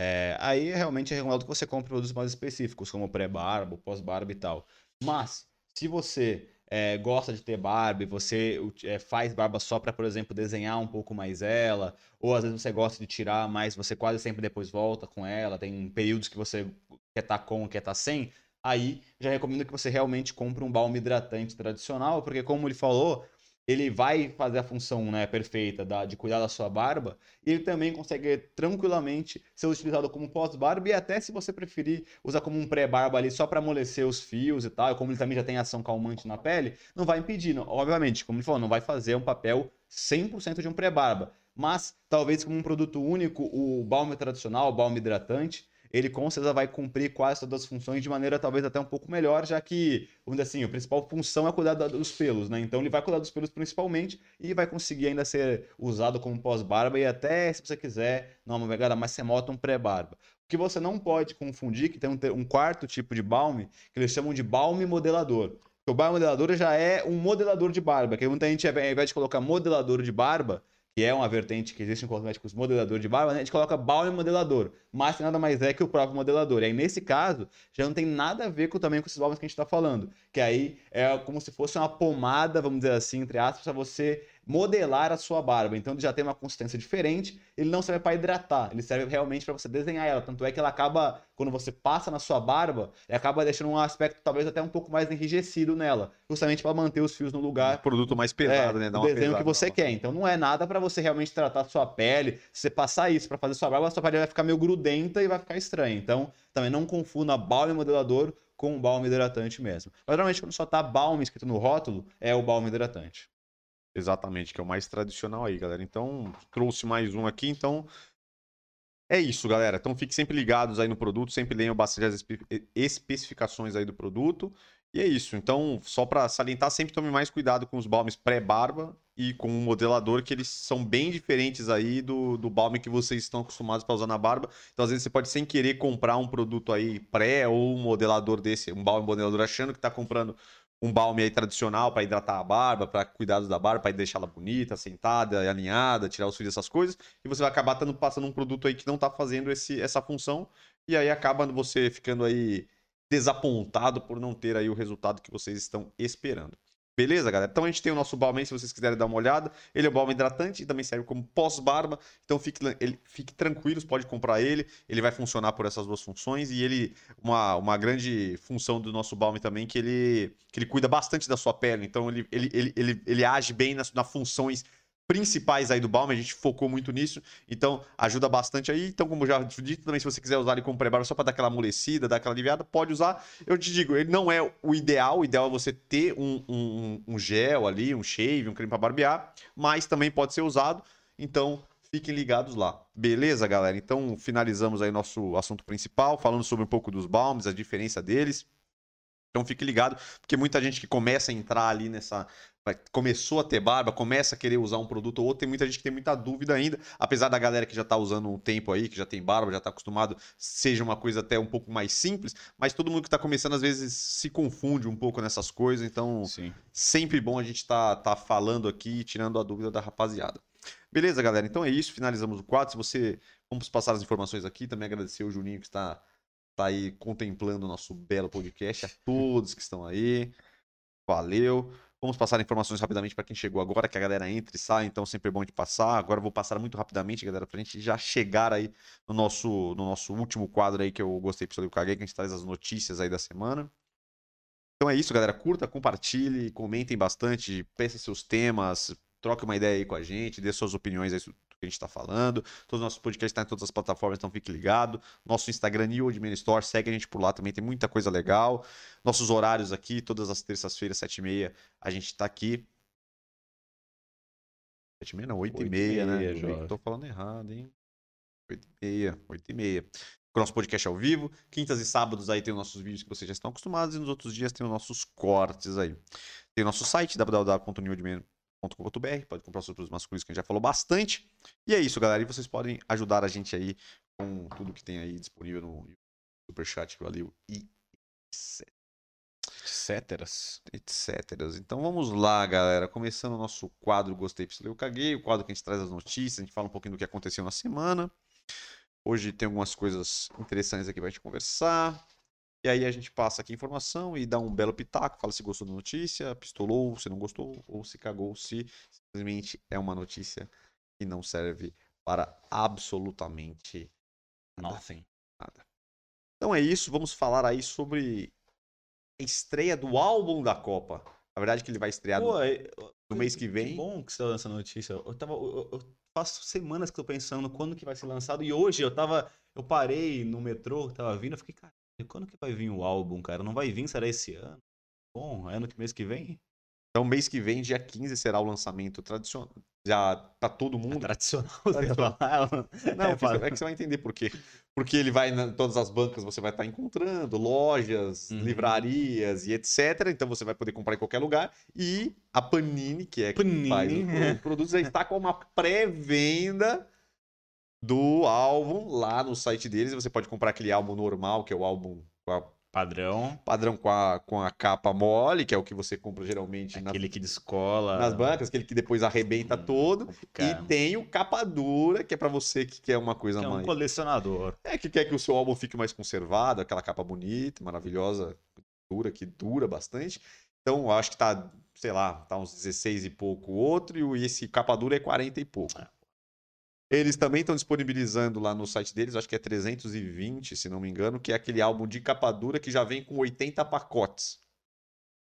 é, aí realmente é recomendado que você compre produtos mais específicos, como pré-barba, pós-barba e tal. Mas, se você é, gosta de ter barba e você é, faz barba só para, por exemplo, desenhar um pouco mais ela, ou às vezes você gosta de tirar, mas você quase sempre depois volta com ela, tem períodos que você quer estar tá com, quer estar tá sem, aí já recomendo que você realmente compre um balme hidratante tradicional, porque como ele falou, ele vai fazer a função né, perfeita da, de cuidar da sua barba, e ele também consegue tranquilamente ser utilizado como pós-barba, e até se você preferir usar como um pré-barba ali só para amolecer os fios e tal, como ele também já tem ação calmante na pele, não vai impedir, não, obviamente, como ele falou, não vai fazer um papel 100% de um pré-barba, mas talvez como um produto único, o balme tradicional, o balme hidratante, ele com certeza vai cumprir quase todas as funções de maneira talvez até um pouco melhor, já que, vamos dizer assim, a principal função é cuidar dos pelos, né? Então ele vai cuidar dos pelos principalmente e vai conseguir ainda ser usado como pós-barba e até, se você quiser, numa pegada mais remota, um pré-barba. O que você não pode confundir, que tem um, um quarto tipo de balme, que eles chamam de balme modelador. O balme modelador já é um modelador de barba, que muita gente, ao invés de colocar modelador de barba, que é uma vertente que existe em cosméticos modelador de barba, né? a gente coloca balme modelador, mas nada mais é que o próprio modelador. E aí, nesse caso, já não tem nada a ver com, também com esses balmes que a gente está falando, que aí é como se fosse uma pomada, vamos dizer assim, entre aspas, para você modelar a sua barba. Então ele já tem uma consistência diferente, ele não serve para hidratar, ele serve realmente para você desenhar ela. Tanto é que ela acaba, quando você passa na sua barba, ele acaba deixando um aspecto talvez até um pouco mais enrijecido nela, justamente para manter os fios no lugar. Um produto mais pesado, é, né? Dá o desenho que você quer. Então não é nada para você realmente tratar a sua pele. Se você passar isso para fazer sua barba, a sua pele vai ficar meio grudenta e vai ficar estranha. Então também não confunda balme modelador com balme hidratante mesmo. Mas normalmente quando só tá balme escrito no rótulo, é o balme hidratante. Exatamente, que é o mais tradicional aí, galera. Então, trouxe mais um aqui, então. É isso, galera. Então fiquem sempre ligados aí no produto, sempre leiam bastante as especificações aí do produto. E é isso. Então, só para salientar, sempre tome mais cuidado com os balmes pré-barba e com o modelador, que eles são bem diferentes aí do, do balme que vocês estão acostumados para usar na barba. Então, às vezes, você pode sem querer comprar um produto aí pré ou um modelador desse, um balme modelador, achando que está comprando um balme aí tradicional para hidratar a barba, para cuidados da barba, para deixá-la bonita, sentada, alinhada, tirar os fios dessas coisas, e você vai acabar tando, passando um produto aí que não está fazendo esse, essa função, e aí acaba você ficando aí desapontado por não ter aí o resultado que vocês estão esperando. Beleza, galera? Então a gente tem o nosso balme aí, se vocês quiserem dar uma olhada. Ele é um balme hidratante e também serve como pós-barba. Então fique, ele, fique tranquilos, pode comprar ele. Ele vai funcionar por essas duas funções. E ele, uma, uma grande função do nosso balme também, que ele, que ele cuida bastante da sua pele. Então ele, ele, ele, ele, ele age bem nas, nas funções principais aí do Balm, a gente focou muito nisso, então ajuda bastante aí. Então, como já dito, também se você quiser usar ele como pré-barba só para dar aquela amolecida, dar aquela aliviada, pode usar. Eu te digo, ele não é o ideal, o ideal é você ter um, um, um gel ali, um shave, um creme para barbear, mas também pode ser usado, então fiquem ligados lá. Beleza, galera? Então finalizamos aí nosso assunto principal, falando sobre um pouco dos balms, a diferença deles. Então fique ligado, porque muita gente que começa a entrar ali nessa, começou a ter barba, começa a querer usar um produto ou outro, tem muita gente que tem muita dúvida ainda, apesar da galera que já está usando um tempo aí, que já tem barba, já está acostumado, seja uma coisa até um pouco mais simples, mas todo mundo que está começando às vezes se confunde um pouco nessas coisas, então Sim. sempre bom a gente estar tá, tá falando aqui, tirando a dúvida da rapaziada. Beleza, galera? Então é isso, finalizamos o quadro. Se você. Vamos passar as informações aqui. Também agradecer o Juninho que está, está aí contemplando o nosso belo podcast, a todos que estão aí. Valeu. Vamos passar informações rapidamente para quem chegou agora, que a galera entra e sai, então sempre é bom de passar. Agora eu vou passar muito rapidamente, galera, para a gente já chegar aí no nosso, no nosso último quadro aí que eu gostei para o Caguei, que a gente traz as notícias aí da semana. Então é isso, galera. Curta, compartilhe, comentem bastante, pensem seus temas, troque uma ideia aí com a gente, dê suas opiniões aí que a gente está falando. Todos os nossos podcasts estão em todas as plataformas, então fique ligado. Nosso Instagram, New Admin Store, segue a gente por lá também, tem muita coisa legal. Nossos horários aqui, todas as terças-feiras, 7h30, a gente está aqui. 7h30 não, 8h30, né? Jovem. Tô falando errado, hein? 8h30, 8h30. O nosso podcast ao vivo. Quintas e sábados aí tem os nossos vídeos que vocês já estão acostumados e nos outros dias tem os nossos cortes aí. Tem o nosso site, www.newdman.com com.br pode comprar os produtos masculinos que a gente já falou bastante. E é isso, galera. E vocês podem ajudar a gente aí com tudo que tem aí disponível no Superchat, valeu e etc. etc. Então vamos lá, galera. Começando o nosso quadro Gostei, Pistolei, Eu Caguei. O quadro que a gente traz as notícias, a gente fala um pouquinho do que aconteceu na semana. Hoje tem algumas coisas interessantes aqui pra gente conversar. E aí a gente passa aqui a informação e dá um belo pitaco, fala se gostou da notícia, pistolou, se não gostou, ou se cagou, se simplesmente é uma notícia que não serve para absolutamente nada. Nothing. Então é isso, vamos falar aí sobre a estreia do álbum da Copa. Na verdade que ele vai estrear Pô, no, é- no mês que Que vem. bom que você dando essa notícia. Eu, tava, eu, eu faço semanas que tô pensando quando que vai ser lançado. E hoje eu tava. Eu parei no metrô, tava vindo, eu fiquei, cara, quando que vai vir o álbum, cara? Não vai vir, será esse ano? Bom, é que mês que vem? Então mês que vem, dia 15, será o lançamento tradicional. Já pra todo É mundo. tradicional. Tradicional. Não, É, é, que fala. é que você vai entender por quê. Porque ele vai em todas as bancas, você vai estar encontrando, lojas, Uhum. livrarias e etc. Então você vai poder comprar em qualquer lugar. E a Panini, que é quem faz os os produtos, já está com uma pré-venda do álbum lá no site deles. Você pode comprar aquele álbum normal, que é o álbum Padrão. padrão com a, com a capa mole, que é o que você compra geralmente Aquele que descola. nas bancas, aquele que depois arrebenta Hum, todo. complicado. E tem o capa dura, que é pra você que quer uma coisa É um mais. colecionador. É que quer que o seu álbum fique mais conservado, aquela capa bonita, maravilhosa, dura, que dura bastante. Então, eu acho que tá, sei lá, tá uns 16 e pouco o outro, e e esse capa dura é 40 e pouco. É. Eles também estão disponibilizando lá no site deles, acho que é 320, se não me engano, que é aquele álbum de capa dura que já vem com 80 pacotes.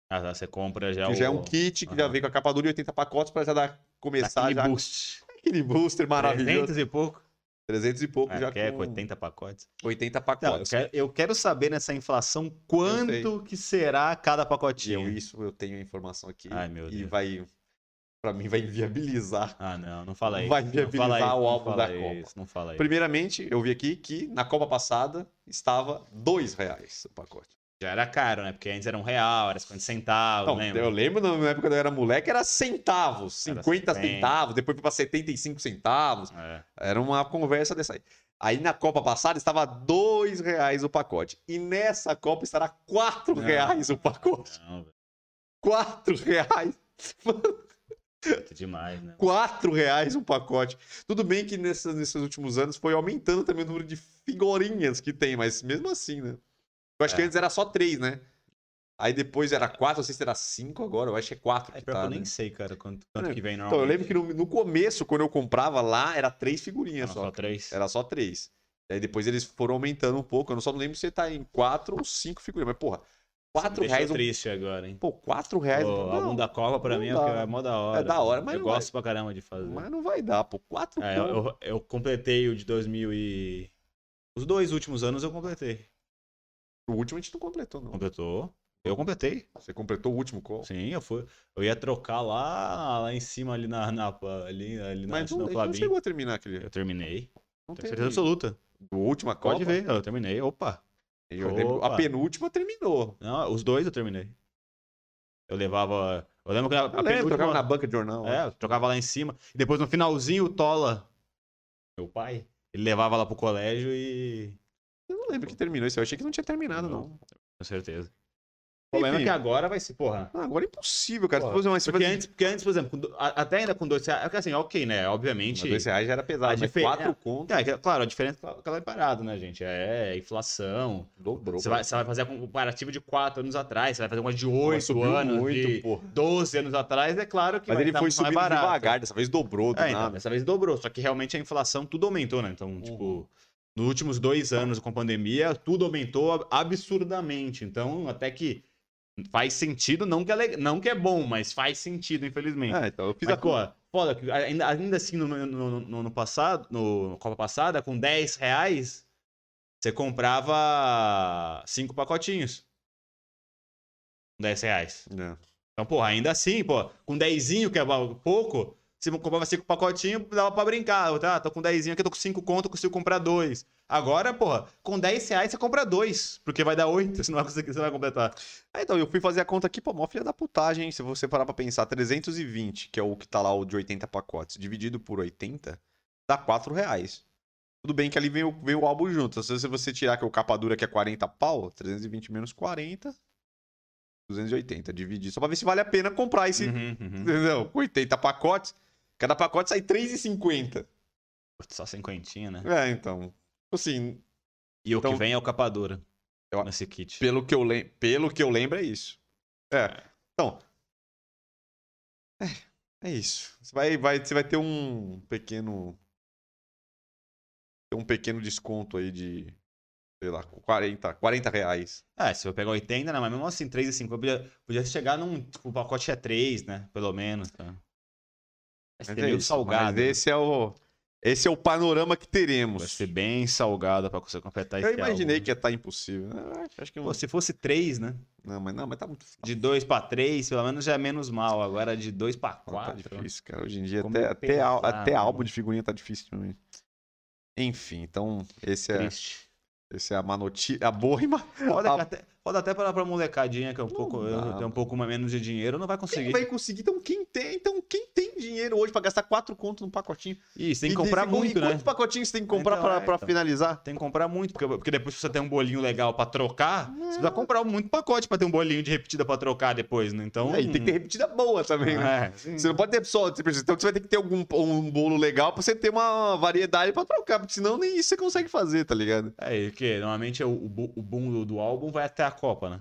Ah, tá, você compra já que o... já é um kit que já Aham. vem com a capa dura e 80 pacotes para já dar, começar Aquele já boost. aquele booster maravilhoso. 300 e pouco. 300 e pouco Ah, já quer com com 80 pacotes. 80 Não, eu, pacotes. quero, eu quero saber nessa inflação quanto que será cada E eu, pacotinho. isso eu tenho a informação aqui. Ai, meu E Deus. vai, pra mim, vai inviabilizar. Ah, não, não fala isso. Vai não viabilizar fala o não álbum da Copa. isso, Não fala isso. Primeiramente, eu vi aqui que na Copa passada estava dois reais o pacote. Já era caro, né? Porque antes era um real, era 50 centavos, Não, lembra? eu lembro na época que eu era moleque, era centavos, Era 50 50. centavos, depois foi pra 75 centavos. É. Era uma conversa dessa aí. Aí na Copa passada estava dois reais o pacote. E nessa Copa estará quatro Não. reais o pacote. Não, velho. Quatro reais. Muito demais, né? 4 reais um pacote. Tudo bem que nessas, nesses últimos anos foi aumentando também o número de figurinhas que tem, mas mesmo assim, né? Eu acho que É. antes era só 3, né? Aí depois era 4, não sei se era 5 agora, eu acho que é 4 É que pior tá, que eu né? nem sei, cara, quanto, quanto É, que vem Então, eu normalmente. lembro que no, no começo, quando eu comprava lá, era 3 figurinhas Não, só. só três. Era só 3. Aí depois eles foram aumentando um pouco, eu não só não lembro se tá em 4 ou 5 figurinhas, mas porra, 4 Me deixou reais um... triste agora, hein? Pô, 4 reais... O não, álbum da Copa pra mim é, dá. o é mó da hora. É da hora, mas Eu gosto pra caramba de fazer. mas não vai dar, pô. 4 É, eu, eu, eu completei o de 2000 e... Os dois últimos anos eu completei. O último a gente não completou, não. Completou? Eu completei. Você completou o último qual? Sim, eu fui. Eu ia trocar lá, lá em cima, ali na, na ali, ali na, Mas não, a gente não chegou a terminar aquele. Eu terminei. Não Tenho certeza absoluta. Do última Copa? Pode ver, eu terminei. Opa. Eu a penúltima terminou. Não, os dois eu terminei. Eu levava. Eu lembro que a, a Eu lembro, penúltima- trocava na banca de jornal. É, eu trocava lá em cima. E depois no finalzinho o Tola, meu pai, ele levava lá pro colégio e. Eu não lembro que terminou isso. Eu achei que não tinha terminado, não. Com certeza. O problema é que agora vai ser, porra. Ah, agora é impossível, cara. porra, uma, porque, antes, porque antes, por exemplo, com do- a- até ainda com dois reais. É que assim, ok, né? Obviamente. Dois reais já era pesado. Mas difer- quatro contos É, que- claro, a diferença é que ela é parado, né, gente? É inflação. dobrou. Você vai, você vai fazer a comparativa de 4 anos atrás, você vai fazer uma de Pô, 8 subiu anos, muito, de porra. 12 anos atrás, é claro que Mas vai ele tá foi muito mais subindo barato. devagar. Dessa vez dobrou do É, então, dessa vez dobrou. Só que realmente a inflação tudo aumentou, né? Então, tipo, nos últimos dois anos com a pandemia, tudo aumentou ab- absurdamente. Então, até que faz sentido, não que é, não que é bom, mas faz sentido, infelizmente. É, então eu fiz Mas, a conta. foda, ainda, ainda assim, no, no, no, no passado, no Copa passada, com 10 reais, você comprava cinco pacotinhos. Com 10 reais. É. Então, porra, ainda assim, pô, com 10 que é pouco, você comprava cinco pacotinhos, dava pra brincar. Tá, tô com 10 aqui, tô com 5 conto, eu consigo comprar dois. Agora, porra, com 10 reais você compra dois, porque vai dar 8, senão você você vai completar. Ah, então, eu fui fazer a conta aqui, pô, mó filha da putagem, hein? Se você parar pra pensar, 320, que é o que tá lá, o de 80 pacotes, dividido por 80, dá 4 reais. Tudo bem que ali vem o, vem o álbum junto. Se você tirar que o capa dura que é 40 pau, 320 menos 40, 280. Dividir. Só pra ver se vale a pena comprar esse. Uhum, uhum. Entendeu? Com 80 pacotes. Cada pacote sai 3,50. Só cinquentinha, né? É, então. Assim, E o Então- que vem é o capa dura. Eu- nesse kit. Pelo que eu, lem... Pelo que eu lembro, é isso. É. Então. É, é isso. Você vai, vai, você vai ter um pequeno. ter Um pequeno desconto aí de. Sei lá, 40, 40 reais. É, se eu pegar 80, né? Mas mesmo assim, 3,50 podia, podia chegar num. Tipo, o pacote é 3, né? Pelo menos. Tá? Vai Mas ser é meio isso, salgado. Mas né? esse é o. Esse é o panorama que teremos. Vai ser bem salgado pra você completar Eu imaginei álbum. que ia estar impossível. né? Acho- que Pô, se fosse 3, né? Não, mas não, mas tá muito De 2 pra 3, pelo menos já é menos mal. Agora de 2 pra Tá 4. difícil, cara. Hoje em dia, Como até, até, pensar, até mano. álbum de figurinha tá difícil também. Enfim, então, esse é, Triste. esse é a má notícia. A boa e má. Foda, a- até, foda até pra, pra molecadinha, que é um pouco, dá, eu tenho um pouco menos de dinheiro, não vai Quem conseguir. vai conseguir? Então, quem tem? Então, quem tem dinheiro hoje pra gastar quatro contos num pacotinho? Isso, tem que E comprar desse- muito, e né? Quantos pacotinhos você tem que comprar Então, pra, é, então. finalizar? Tem que comprar muito, porque, porque depois se você tem um bolinho legal pra trocar, você precisa comprar muito pacote pra ter um bolinho de repetida pra trocar depois, né? Então. É, e tem que ter repetida boa também, né? É. Você não pode ter só. Então você vai ter que ter algum um bolo legal pra você ter uma variedade pra trocar, porque senão nem isso você consegue fazer, tá ligado? É, e que normalmente o, o, o boom do, do álbum vai até a Copa, né?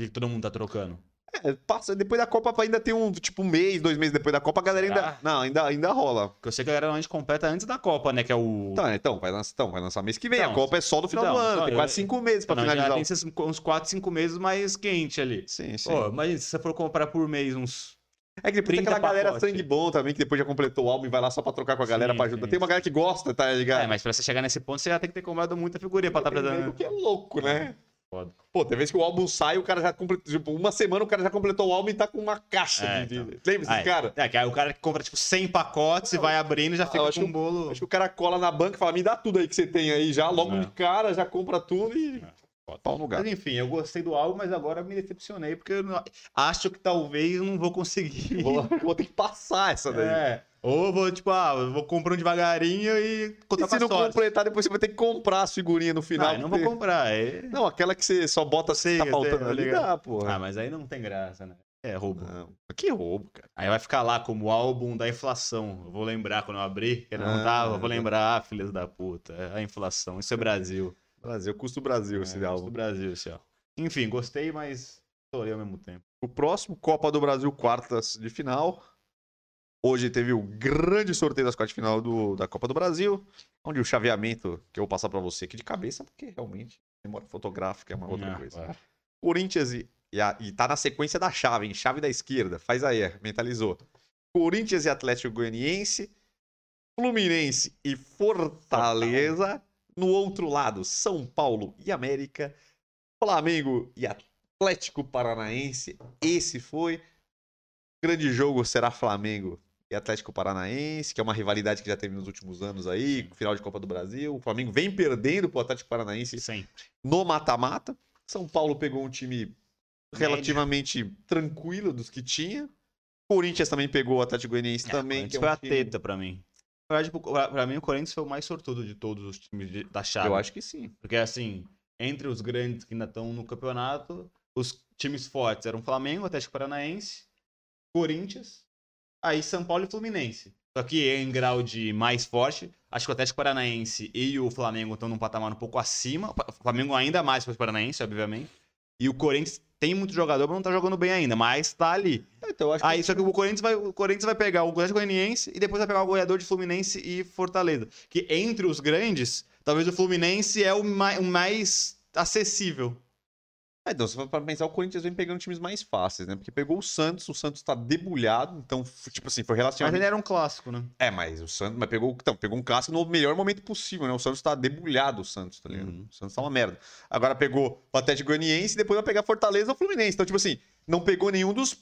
Que todo mundo tá trocando. É, passa, depois da Copa ainda tem um, tipo, um mês, dois meses depois da Copa, a galera ainda. Será? Não, ainda, ainda rola. Porque eu sei que a galera normalmente completa antes da Copa, né? Que é o. Então, então, vai lançar, então, vai lançar mês que vem. Então, a Copa é só no final então, do ano, tem quase cinco meses pra Não, já finalizar. tem o- esses, uns 4, 5 meses mais quente ali. Sim, sim. Pô, imagina, se você for comprar por mês uns. é que depois tem 30 aquela galera pacote. sangue bom também, que depois já completou o álbum e vai lá só pra trocar com a galera Sim, pra ajudar. sim, Tem uma galera que gosta, tá ligado? É, mas pra você chegar nesse ponto, você já tem que ter comprado muita figurinha pra estar Tem nego apresentando. que é louco, né? Foda. Pô, tem vez que o álbum sai, o cara já completou. Tipo, uma semana o cara já completou o álbum e tá com uma caixa É, de. então. Lembra desse cara? É, que aí o cara que compra, tipo, 100 pacotes e vai abrindo e já Ah, fica com um bolo. Acho que o cara cola na banca e fala: me dá tudo aí que você tem aí já, logo É. de cara, já compra tudo e. Foda. Pau no gato. Mas enfim, eu gostei do álbum, mas agora me decepcionei, porque eu não- acho que talvez eu não vou conseguir. Vou, vou ter que passar essa daí. É. Ou vou, tipo, ah, vou comprando devagarinho e E contar se com não sorte. completar, depois você vai ter que comprar as figurinhas no final. Não, eu não vou comprar. É... Não, aquela que você só bota se Sei, tá faltando sei, ali, dá, porra. Ah, mas aí não tem graça, né? É roubo. Não, que roubo, cara. Aí vai ficar lá como álbum da inflação. Eu vou lembrar quando eu abrir, que não Ah, tava, eu vou lembrar, ah, filhos da puta, é a inflação. Isso é Brasil. Brasil, custo Brasil esse é, álbum. do Brasil, esse álbum. Enfim, gostei, mas chorei ao mesmo tempo. O próximo, Copa do Brasil, quartas de final. Hoje teve o grande sorteio das quartas de final do, da Copa do Brasil, onde o chaveamento, que eu vou passar pra você aqui de cabeça, porque realmente memória fotográfica é uma outra Ah, coisa. vai. Corinthians e, e, a- e tá na sequência da chave, hein? Chave da esquerda. Faz aí, é, mentalizou. Corinthians e Atlético Goianiense, Fluminense e Fortaleza. No outro lado, São Paulo e América, Flamengo e Atlético Paranaense. Esse foi. O grande jogo será Flamengo e Atlético Paranaense, que é uma rivalidade que já teve nos últimos anos aí, final de Copa do Brasil. O Flamengo vem perdendo pro Atlético Paranaense Sempre. no mata-mata. São Paulo pegou um time relativamente tranquilo dos que tinha. Corinthians também pegou o Atlético Goianiense também, Isso que é foi um a time... teta pra mim. Na verdade, pro- pra, pra mim, o Corinthians foi o mais sortudo de todos os times de- da chave. Eu acho que sim. Porque, assim, entre os grandes que ainda estão no campeonato, os times fortes eram Flamengo, Atlético Paranaense, Corinthians, aí São Paulo e Fluminense. Só que em grau de mais forte, acho que o Atlético Paranaense e o Flamengo estão num patamar um pouco acima. O Flamengo ainda mais que o Paranaense, obviamente. E o Corinthians tem muito jogador, mas não tá jogando bem ainda, mas tá ali. Então, eu acho Aí, só que o Corinthians vai, o Corinthians vai pegar o Atlético Goianiense e depois vai pegar o goleador de Fluminense e Fortaleza. Que entre os grandes, talvez o Fluminense é o mais, o mais acessível. É, então, se for pra pensar, o Corinthians vem pegando times mais fáceis, né? Porque pegou o Santos, o Santos tá debulhado, então, tipo assim, foi Mas relacionado. ele era um clássico, né? É, mas o Santos mas pegou, então, pegou um clássico no melhor momento possível, né? O Santos tá debulhado, o Santos, tá ligado? Uhum. O Santos tá uma merda. Agora pegou o Atlético Goianiense e depois vai pegar Fortaleza ou Fluminense. Então, tipo assim, não pegou nenhum dos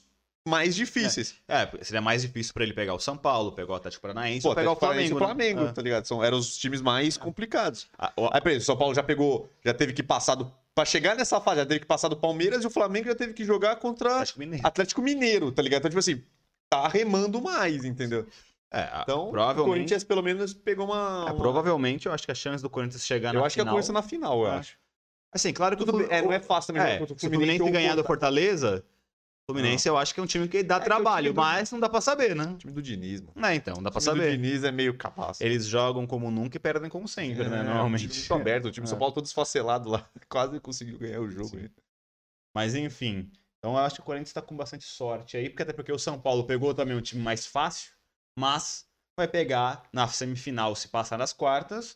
mais difíceis. É, seria mais difícil pra ele pegar o São Paulo, pegar o Atlético Paranaense Pô, ou pegar o Flamengo. o Flamengo, né? tá ligado? São, eram os times mais complicados. Ah, o- Aí, por exemplo, o São Paulo já pegou, já teve que passar do. Pra chegar nessa fase, já teve que passar do Palmeiras e o Flamengo já teve que jogar contra Atlético Mineiro. Atlético Mineiro, tá ligado? Então, tipo assim, tá remando mais, entendeu? É, Então, o provavelmente, Corinthians pelo menos pegou uma. é, uma- provavelmente eu acho que a chance do Corinthians chegar Eu na acho que a final... Corinthians na final, eu É. acho. Assim, claro que Tudo o bem, é, não é fácil também É, jogar contra o se o Fluminense ganhar do Fortaleza, Fluminense eu acho que é um time que dá É que trabalho, time do- mas não dá pra saber, né? O time do Diniz, mano. Não, então, dá pra O time do saber. Diniz é meio capaz. Eles jogam como nunca e perdem como sempre, né? É, Normalmente. O time muito aberto, o time do São É. Paulo todo esfacelado lá. Quase conseguiu ganhar o jogo. Mas enfim. Então eu acho que o Corinthians tá com bastante sorte aí, porque até porque o São Paulo pegou também um time mais fácil, mas vai pegar na semifinal, se passar nas quartas,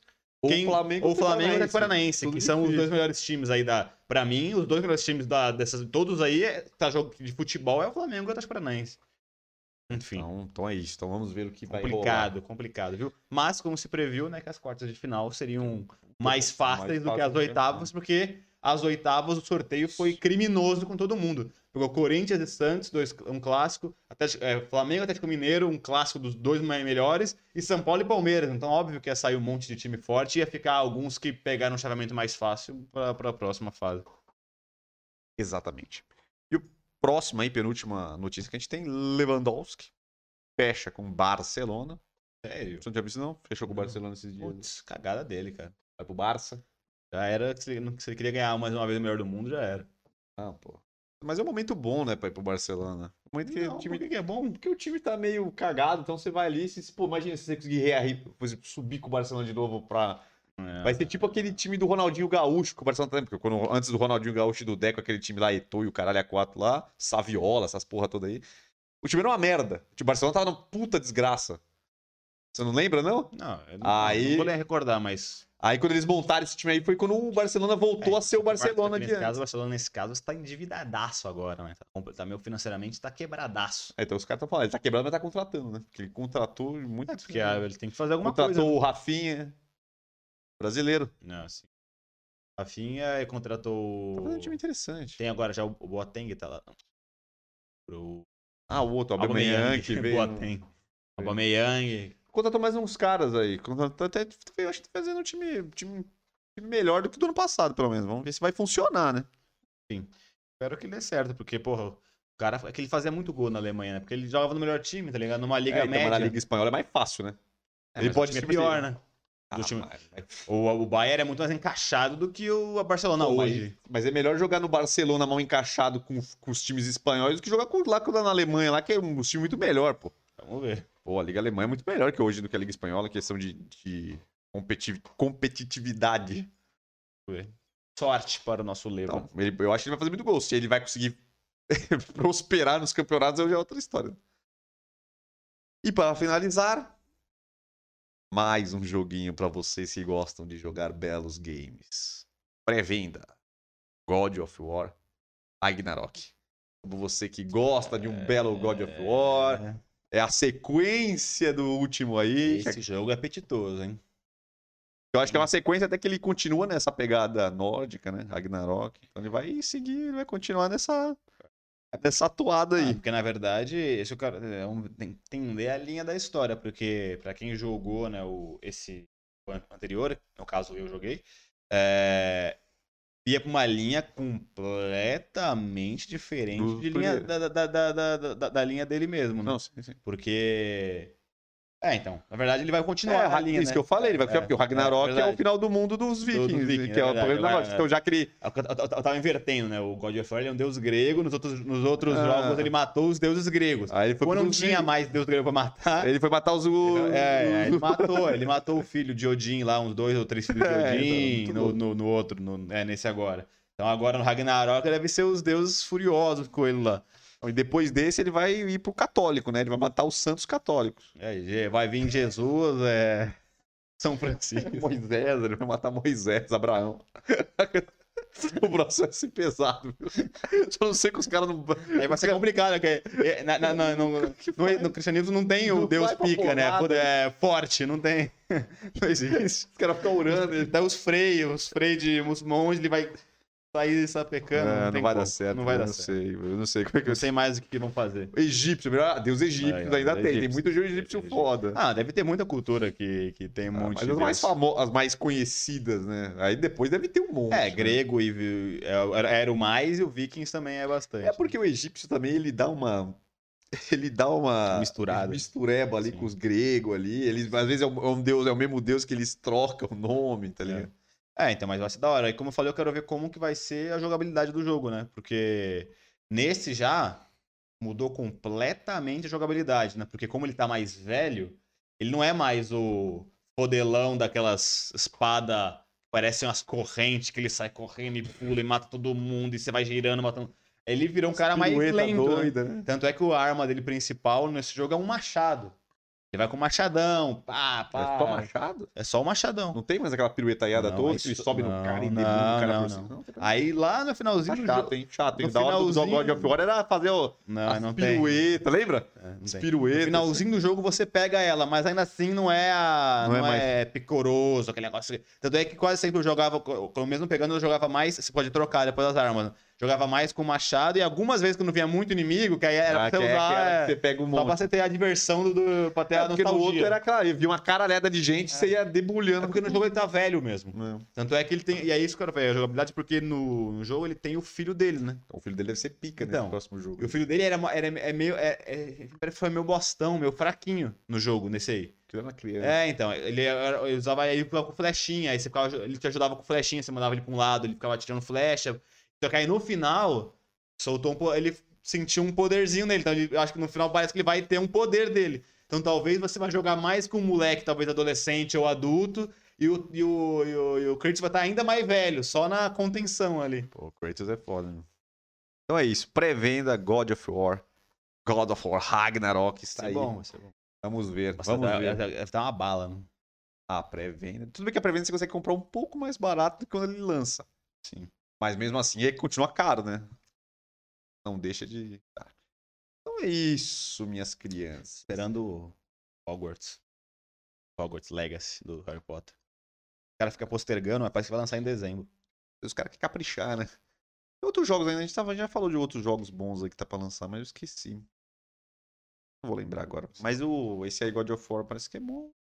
quem- o Flamengo ou o Flamengo e Paranaense. Paranaense, que são os dois melhores times aí da. Pra mim, os dois melhores times da, dessas. Todos aí, é- tá jogo de futebol é o Flamengo e o Atlético Paranaense. Enfim. Então, então é isso. Então vamos ver o que vai rolar. complicado, complicado, viu? Mas, como se previu, né, que as quartas de final seriam mais mais fáceis do que as que- oitavas, porque as oitavas o sorteio foi criminoso com todo mundo. Pegou Corinthians e Santos, dois, um clássico, Atlético- é, Flamengo e Atlético Mineiro, um clássico dos dois melhores, e São Paulo e Palmeiras. Então, óbvio que ia sair um monte de time forte e ia ficar alguns que pegaram um chaveamento mais fácil para a próxima fase. Exatamente. E o próximo aí, penúltima notícia que a gente tem, Lewandowski fecha com Barcelona. Sério? Você não tinha visto não? Fechou com o Barcelona esses dias. Putz, cagada dele, cara. Vai pro Barça. Já era, se ele, se ele queria ganhar mais uma vez o melhor do mundo, já era. Ah, pô. Mas é um momento bom, né, pra ir pro Barcelona. Um momento que Não, o time que é bom? Porque o time tá meio cagado, então você vai ali, se, pô, imagina se você conseguir subir com o Barcelona de novo pra. É. Vai ser tipo aquele time do Ronaldinho Gaúcho, que o Barcelona também, porque quando, antes do Ronaldinho Gaúcho e do Deco, aquele time lá, Eto'o e o caralho a quatro lá, Saviola, essas porra toda aí. O time era uma merda. O Barcelona tava numa puta desgraça. Você não lembra, não? Não, eu não, Aí- não vou nem recordar, mas. Aí quando eles montaram esse time aí foi quando o Barcelona voltou É, a ser o Barcelona nesse de caso, o Barcelona, nesse caso, está endividadaço agora, né? Tá, tá meio financeiramente, tá quebradaço. É, então os caras estão falando, ele tá quebrando, mas tá contratando, né? Porque ele contratou muito. É, porque ah, ele tem que fazer alguma contratou coisa. o Rafinha, brasileiro. Não, assim. Rafinha contratou. Tá fazendo um time interessante. Tem agora já o Boateng, tá lá. Pro Ah, o outro, o Aubameyang, que veio. no- Boateng. Aubameyang. Contratou mais uns caras aí. Contratou até, eu acho que tá fazendo um time, time, time melhor do que do ano passado, pelo menos. Vamos ver se vai funcionar, né? Espero que dê certo, porque, porra, o cara é que ele fazia muito gol na Alemanha, né? Porque ele jogava no melhor time, tá ligado? Numa liga É, então, mas média. na Liga Espanhola é mais fácil, né? É, ele mas pode é pior, assim, né? Ah, mas, mas- O, o Bayern é muito mais encaixado do que o Barcelona Pô, hoje. mas é melhor jogar no Barcelona mal encaixado com, com os times espanhóis do que jogar com, lá na Alemanha, lá que é um time muito melhor, pô. Vamos ver. Pô, a Liga Alemã é muito melhor que hoje do que a Liga Espanhola, questão de, de competi- competitividade. Sorte para o nosso Levo. Então, ele- eu acho que ele vai fazer muito gol. Se ele vai conseguir prosperar nos campeonatos, é outra história. E para finalizar, mais um joguinho para vocês que gostam de jogar belos games. Pré-venda. God of War Ragnarok. Como você que gosta de um belo God of War, é a sequência do último aí. Esse jogo é apetitoso, hein? Eu acho que é uma sequência até que ele continua nessa pegada nórdica, né? Ragnarok. Então ele vai seguir, ele vai continuar nessa, nessa atuada Ah, aí. porque na verdade, esse é o cara é um- tem que entender a linha da história, porque pra quem jogou, né, o esse anterior, no caso eu joguei, é, ia pra uma linha completamente diferente Do de linha, da, da, da, da, da, da linha dele mesmo, né? Não, sim, sim. Porque é, então, na verdade ele vai É, continuar a linha, isso né? que eu falei, ele vai É, ficar, porque o Ragnarok é, o verdade. final do mundo dos vikings, vikings, que é, é o verdade, problema da vai, morte. é. Então já que ele... Eu, eu- eu- eu tava invertendo, né? O God of War ele é um deus grego, nos outros, nos outros Ah. jogos ele matou os deuses gregos. Aí ele foi Quando não tinha mais deus grego pra matar, Ele foi matar os... É, ele matou, ele matou o filho de Odin lá, uns dois ou três filhos de É, Odin, então, no, no, no outro, no- é, nesse agora. Então agora no Ragnarok deve ser os deuses furiosos com ele lá. E depois desse ele vai ir pro católico, né? Ele vai matar os santos católicos. É, Je- vai vir Jesus, é... São Francisco. Moisés, ele vai matar Moisés, Abraão. o próximo vai ser pesado, viu? Só não sei que os caras não... Aí vai ser complicado, porque é, na- na- na- no, no- no cristianismo não tem o Não Deus pica, né? porrada. É forte, não tem. Não existe. Os caras ficam orando. Dá os freios, os freios de monge, ele vai sair sapecando. É, não, tem vai dar como. certo. Não vai eu dar não certo. sei, eu não sei como é que Não eu sei mais o que vão fazer. Egípcio, melhor. Ah, Deus egípcios É, ainda é, tem. Tem egípcio. muito Deus egípcio Egípcio. foda. Ah, deve ter muita cultura que, que tem um Ah, monte mas de as mais famosas, as mais conhecidas, né? Aí depois deve ter um monte. É, né? grego e é, era- o mais e o vikings também é bastante. É porque o egípcio também ele dá uma. Ele dá uma. Misturada. Mistureba ali Sim. com os gregos ali. Eles, às vezes é um, é um deus, é o mesmo deus que eles trocam o nome, tá ligado? É, então, mas vai ser da hora. E como eu falei, eu quero ver como que vai ser a jogabilidade do jogo, né? Porque nesse já, mudou completamente a jogabilidade, né? Porque como ele tá mais velho, ele não é mais o fodelão daquelas espada parecem umas correntes que ele sai correndo e pula e mata todo mundo e você vai girando matando. Ele virou um cara mais lento. né? doida, né? Tanto é que a arma dele principal nesse jogo é um machado. Ele vai com machadão, pá, pá. É só machado? É só o machadão. Não tem mais aquela piruetaiada Não, toda que ele sobe no não, cara e debulha o cara não, por cima. não. Tá Aí lá no finalzinho do chato, hein? Chato, hein? No Da hora do God of War era fazer o, Não, as não tem. piruetas, lembra? É, As tem. piruetas. No finalzinho do jogo você pega ela, mas ainda assim não é a. Não é é, picoroso, aquele negócio. Tanto é que quase sempre eu jogava, mesmo pegando, eu jogava mais. Você pode trocar depois das armas. Né? Jogava mais com machado e algumas vezes quando vinha muito inimigo, que aí era Ah, pra você é- usar. é, você pega um Só pra monte. você ter a diversão do. do pra ter É, a porque no nostalgia. outro era aquela, eu vi uma caralhada de gente, você ia É debulhando. porque no jogo ele tá velho mesmo. Não. Tanto é que ele tem. E é isso que eu quero ver, a jogabilidade, porque no, no jogo ele tem o filho dele, né? O filho dele deve ser pica Então, nesse próximo jogo. E o filho dele era, era é meio. É, é, foi meio bostão, meio fraquinho no jogo, nesse aí. Que era uma criança. É, então, ele, ele usava ele com flechinha, aí você ficava, ele te ajudava com flechinha, você mandava ele pra um lado, ele ficava tirando flecha. Só que aí no final, soltou um ele sentiu um poderzinho nele. Então ele, eu acho que no final parece que ele vai ter um poder dele. Então talvez você vai jogar mais com um moleque, talvez adolescente ou adulto, e o, e o, e o, e o Kratos vai estar ainda mais velho, só na contenção ali. Pô, o Kratos é foda, né? Então é isso. Pré-venda God of War. God of War Ragnarok está aí. bom, bom. Vamos ver. Nossa, vamos deve- ver. deve- dar uma bala, né? A pré-venda. Tudo bem que a pré-venda você consegue comprar um pouco mais barato do que quando ele lança. Sim. Mas mesmo assim, ele continua caro, né? Não deixa de. Tá. Então é isso, minhas crianças. Esperando Hogwarts. Hogwarts Legacy do Harry Potter. O cara fica postergando, mas parece que vai lançar em dezembro. Os caras querem caprichar, né? Tem outros jogos ainda. A gente tava, já falou de outros jogos bons aí que tá pra lançar, mas eu esqueci. Não vou lembrar agora. Mas o, esse aí, God of War, parece que é bom.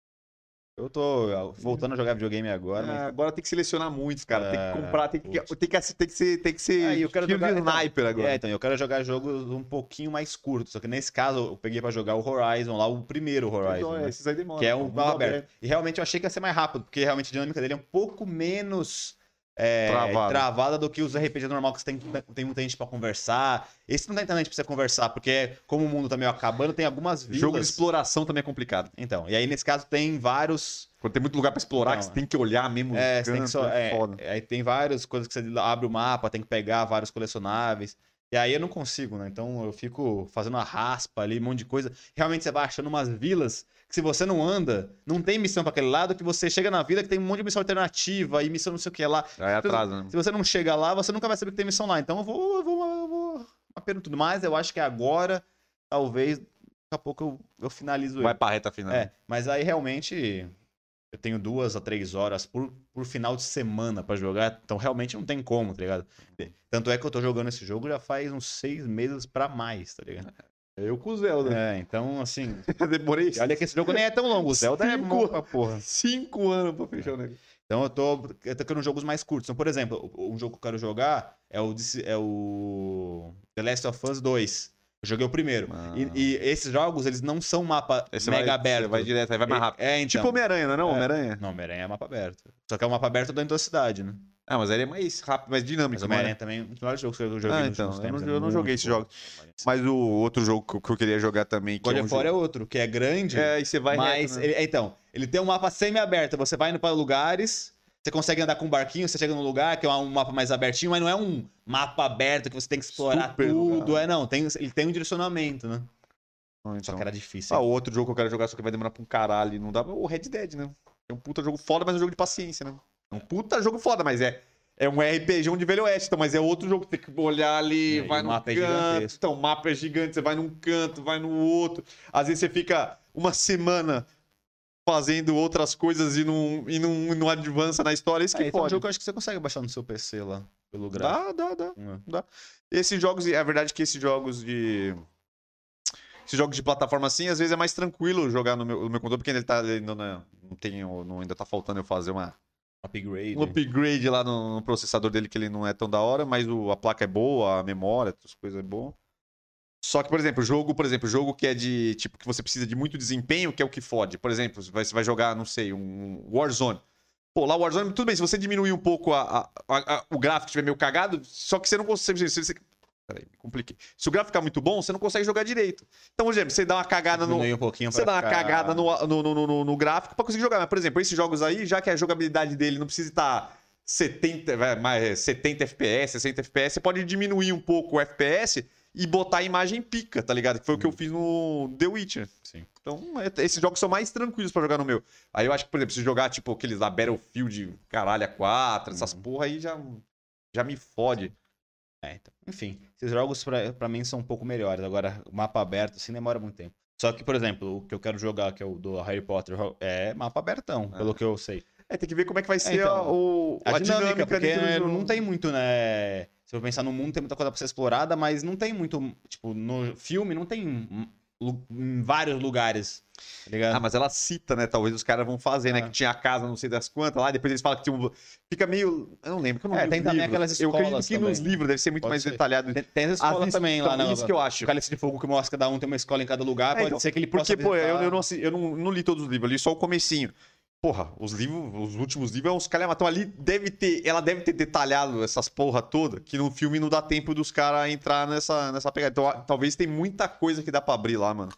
Eu tô ó, voltando a jogar videogame agora, É, mas agora tem que selecionar muitos, cara. Tem É, que comprar, tem que, tem que, tem que ser, tem que ser Ah, eu quero jogar- então, sniper agora. É, então, eu quero jogar jogos um pouquinho mais curtos. Só que nesse caso, eu peguei pra jogar o Horizon lá, o primeiro Horizon. Então, é, né? esses aí demoram. Que é um mundo aberto. E realmente eu achei que ia ser mais rápido, porque realmente a dinâmica dele é um pouco menos é, Travado. travada do que os RPG normal, que você tem, tem muita gente pra conversar. Esse não tem tanta gente pra você conversar, porque como o mundo tá meio acabando, tem algumas vilas. Jogo de exploração também é complicado. Então, e aí nesse caso tem vários. Quando tem muito lugar pra explorar, que você tem que olhar mesmo. É, você tem que só. é é, foda. aí tem várias coisas que você abre o mapa, tem que pegar vários colecionáveis. E aí eu não consigo, né? Então eu fico fazendo a raspa ali, um monte de coisa. Realmente você vai achando umas vilas que se você não anda, não tem missão pra aquele lado, que você chega na vila que tem um monte de missão alternativa e missão não sei o que lá. Aí atrasa, né? Se você não chega lá, você nunca vai saber que tem missão lá. Então eu vou, eu vou, eu vou mapeando tudo mais. Eu acho que agora, talvez, daqui a pouco eu, eu finalizo Vai ele. pra reta final. É, mas aí realmente eu tenho duas a três horas por, por final de semana pra jogar, então realmente não tem como, tá ligado? Tanto é que eu tô jogando esse jogo já faz uns seis meses pra mais, tá ligado? Eu com o Zelda. É, então assim. Demorei Olha que esse jogo nem é tão longo, o Zelda é Cinco- bom pra porra. cinco anos pra fechar o negócio. Então eu tô, eu tô querendo jogos mais curtos. Então, por exemplo, um jogo que eu quero jogar é o, é o The Last of Us 2. Eu joguei o primeiro. Ah. E, e esses jogos, eles não são mapa Esse mega vai, aberto. vai direto, aí vai mais rápido. É, então. Tipo Homem-Aranha, não é não? É. Homem-Aranha? Não, Homem-Aranha é mapa aberto. Só que é um mapa aberto dentro da cidade, né? Ah, mas ele é mais rápido, mais dinâmico. Mas é? Homem-Aranha também é um dos melhores jogos que eu joguei Ah, nos então, últimos eu não- tempos. eu é não joguei esse jogo. Mas o outro jogo que eu- que eu queria jogar também, que God é um of War é jogo... outro, que é grande, É, aí você vai mas... reto, né? ele- então, ele tem um mapa semi-aberto. Você vai indo para lugares, você consegue andar com um barquinho, você chega num lugar que é um mapa mais abertinho, mas não é um mapa aberto que você tem que explorar Super tudo. lugar. É, não, tem, ele tem um direcionamento, né? Só então. que era difícil. Ah, outro jogo que eu quero jogar, só que vai demorar pra um caralho não dá. O Red Dead, né? É um puta jogo foda, mas é um jogo de paciência, né? É um puta jogo foda, mas é. É um RPG de Velho Oeste, então, mas é outro jogo que tem que olhar ali, aí vai no mapa é canto. gigantesco. então, o mapa é gigante, você vai num canto, vai no outro. Às vezes você fica uma semana fazendo outras coisas e não, e não, e não avança na história. Isso Ah, que esse é um pode. jogo que eu acho que você consegue baixar no seu PC lá, pelo gráfico. Dá, dá, dá. Hum. Esses jogos, é verdade que esses jogos de. Esses jogos de plataforma assim, às vezes é mais tranquilo jogar no meu, no meu computador, porque ele tá. Ele não, não, não tem, não, ainda tá faltando eu fazer uma, Upgrade. um upgrade lá no, no processador dele, que ele não é tão da hora, mas o- a placa é boa, a memória, as coisas é boa. Só que, por exemplo, jogo, por exemplo, jogo que é de. Tipo, que você precisa de muito desempenho, que é o que fode. Por exemplo, você vai, jogar, não sei, um Warzone. Pô, lá o Warzone, tudo bem, se você diminuir um pouco a- a- a- o gráfico estiver meio cagado, só que você não consegue. Você, você- peraí, me compliquei. Se o gráfico ficar muito bom, você não consegue jogar direito. Então, por exemplo, você dá uma cagada no. Um pouquinho Você dá uma ficar- cagada no, no, no, no- no gráfico pra conseguir jogar. Mas, por exemplo, esses jogos aí, já que a jogabilidade dele não precisa estar 70, vai, mais 70 FPS, 60 FPS, você pode diminuir um pouco o FPS e botar a imagem pica, tá ligado? Que foi o que eu fiz no The Witcher. Sim. Então, é- esses jogos são mais tranquilos pra jogar no meu. Aí eu acho que, por exemplo, se jogar, tipo, aqueles lá Battlefield, caralho, a 4, essas porra aí já, já me fode. É, então, enfim, esses jogos pra, pra mim são um pouco melhores. Agora, mapa aberto, assim, demora muito tempo. Só que, por exemplo, o que eu quero jogar, que é o do Harry Potter, é mapa abertão, Ah. pelo que eu sei. É, tem que ver como é que vai ser então, a, o, A, dinâmica, porque dentro do jogo. não tem muito, né? Se eu pensar no mundo, tem muita coisa pra ser explorada, mas não tem muito. Tipo, no filme não tem em vários lugares. Tá ligado? Ah, mas ela cita, né? Talvez os caras vão fazer, né? Ah. Que tinha a casa, não sei das quantas lá, depois eles falam que tinha um... Fica meio... Eu não lembro, que eu não É, tem também aquelas Eu acredito escolas que nos livros deve ser muito Pode mais ser. detalhado. Tem, tem as escolas vezes- também lá, então, né? Isso que eu acho. O Cálice de Fogo que mostra cada um tem uma escola em cada lugar, É, pode então, ser que ele possa Porque, pô, eu, visitar. eu, não, eu não, não li todos os livros, eu li só o comecinho. Porra, os livros, os últimos livros é uns calhamados. Então ali deve ter, ela deve ter detalhado essas porra toda, que no filme não dá tempo dos caras entrar nessa, nessa pegada. Então a- talvez tem muita coisa que dá pra abrir lá, mano.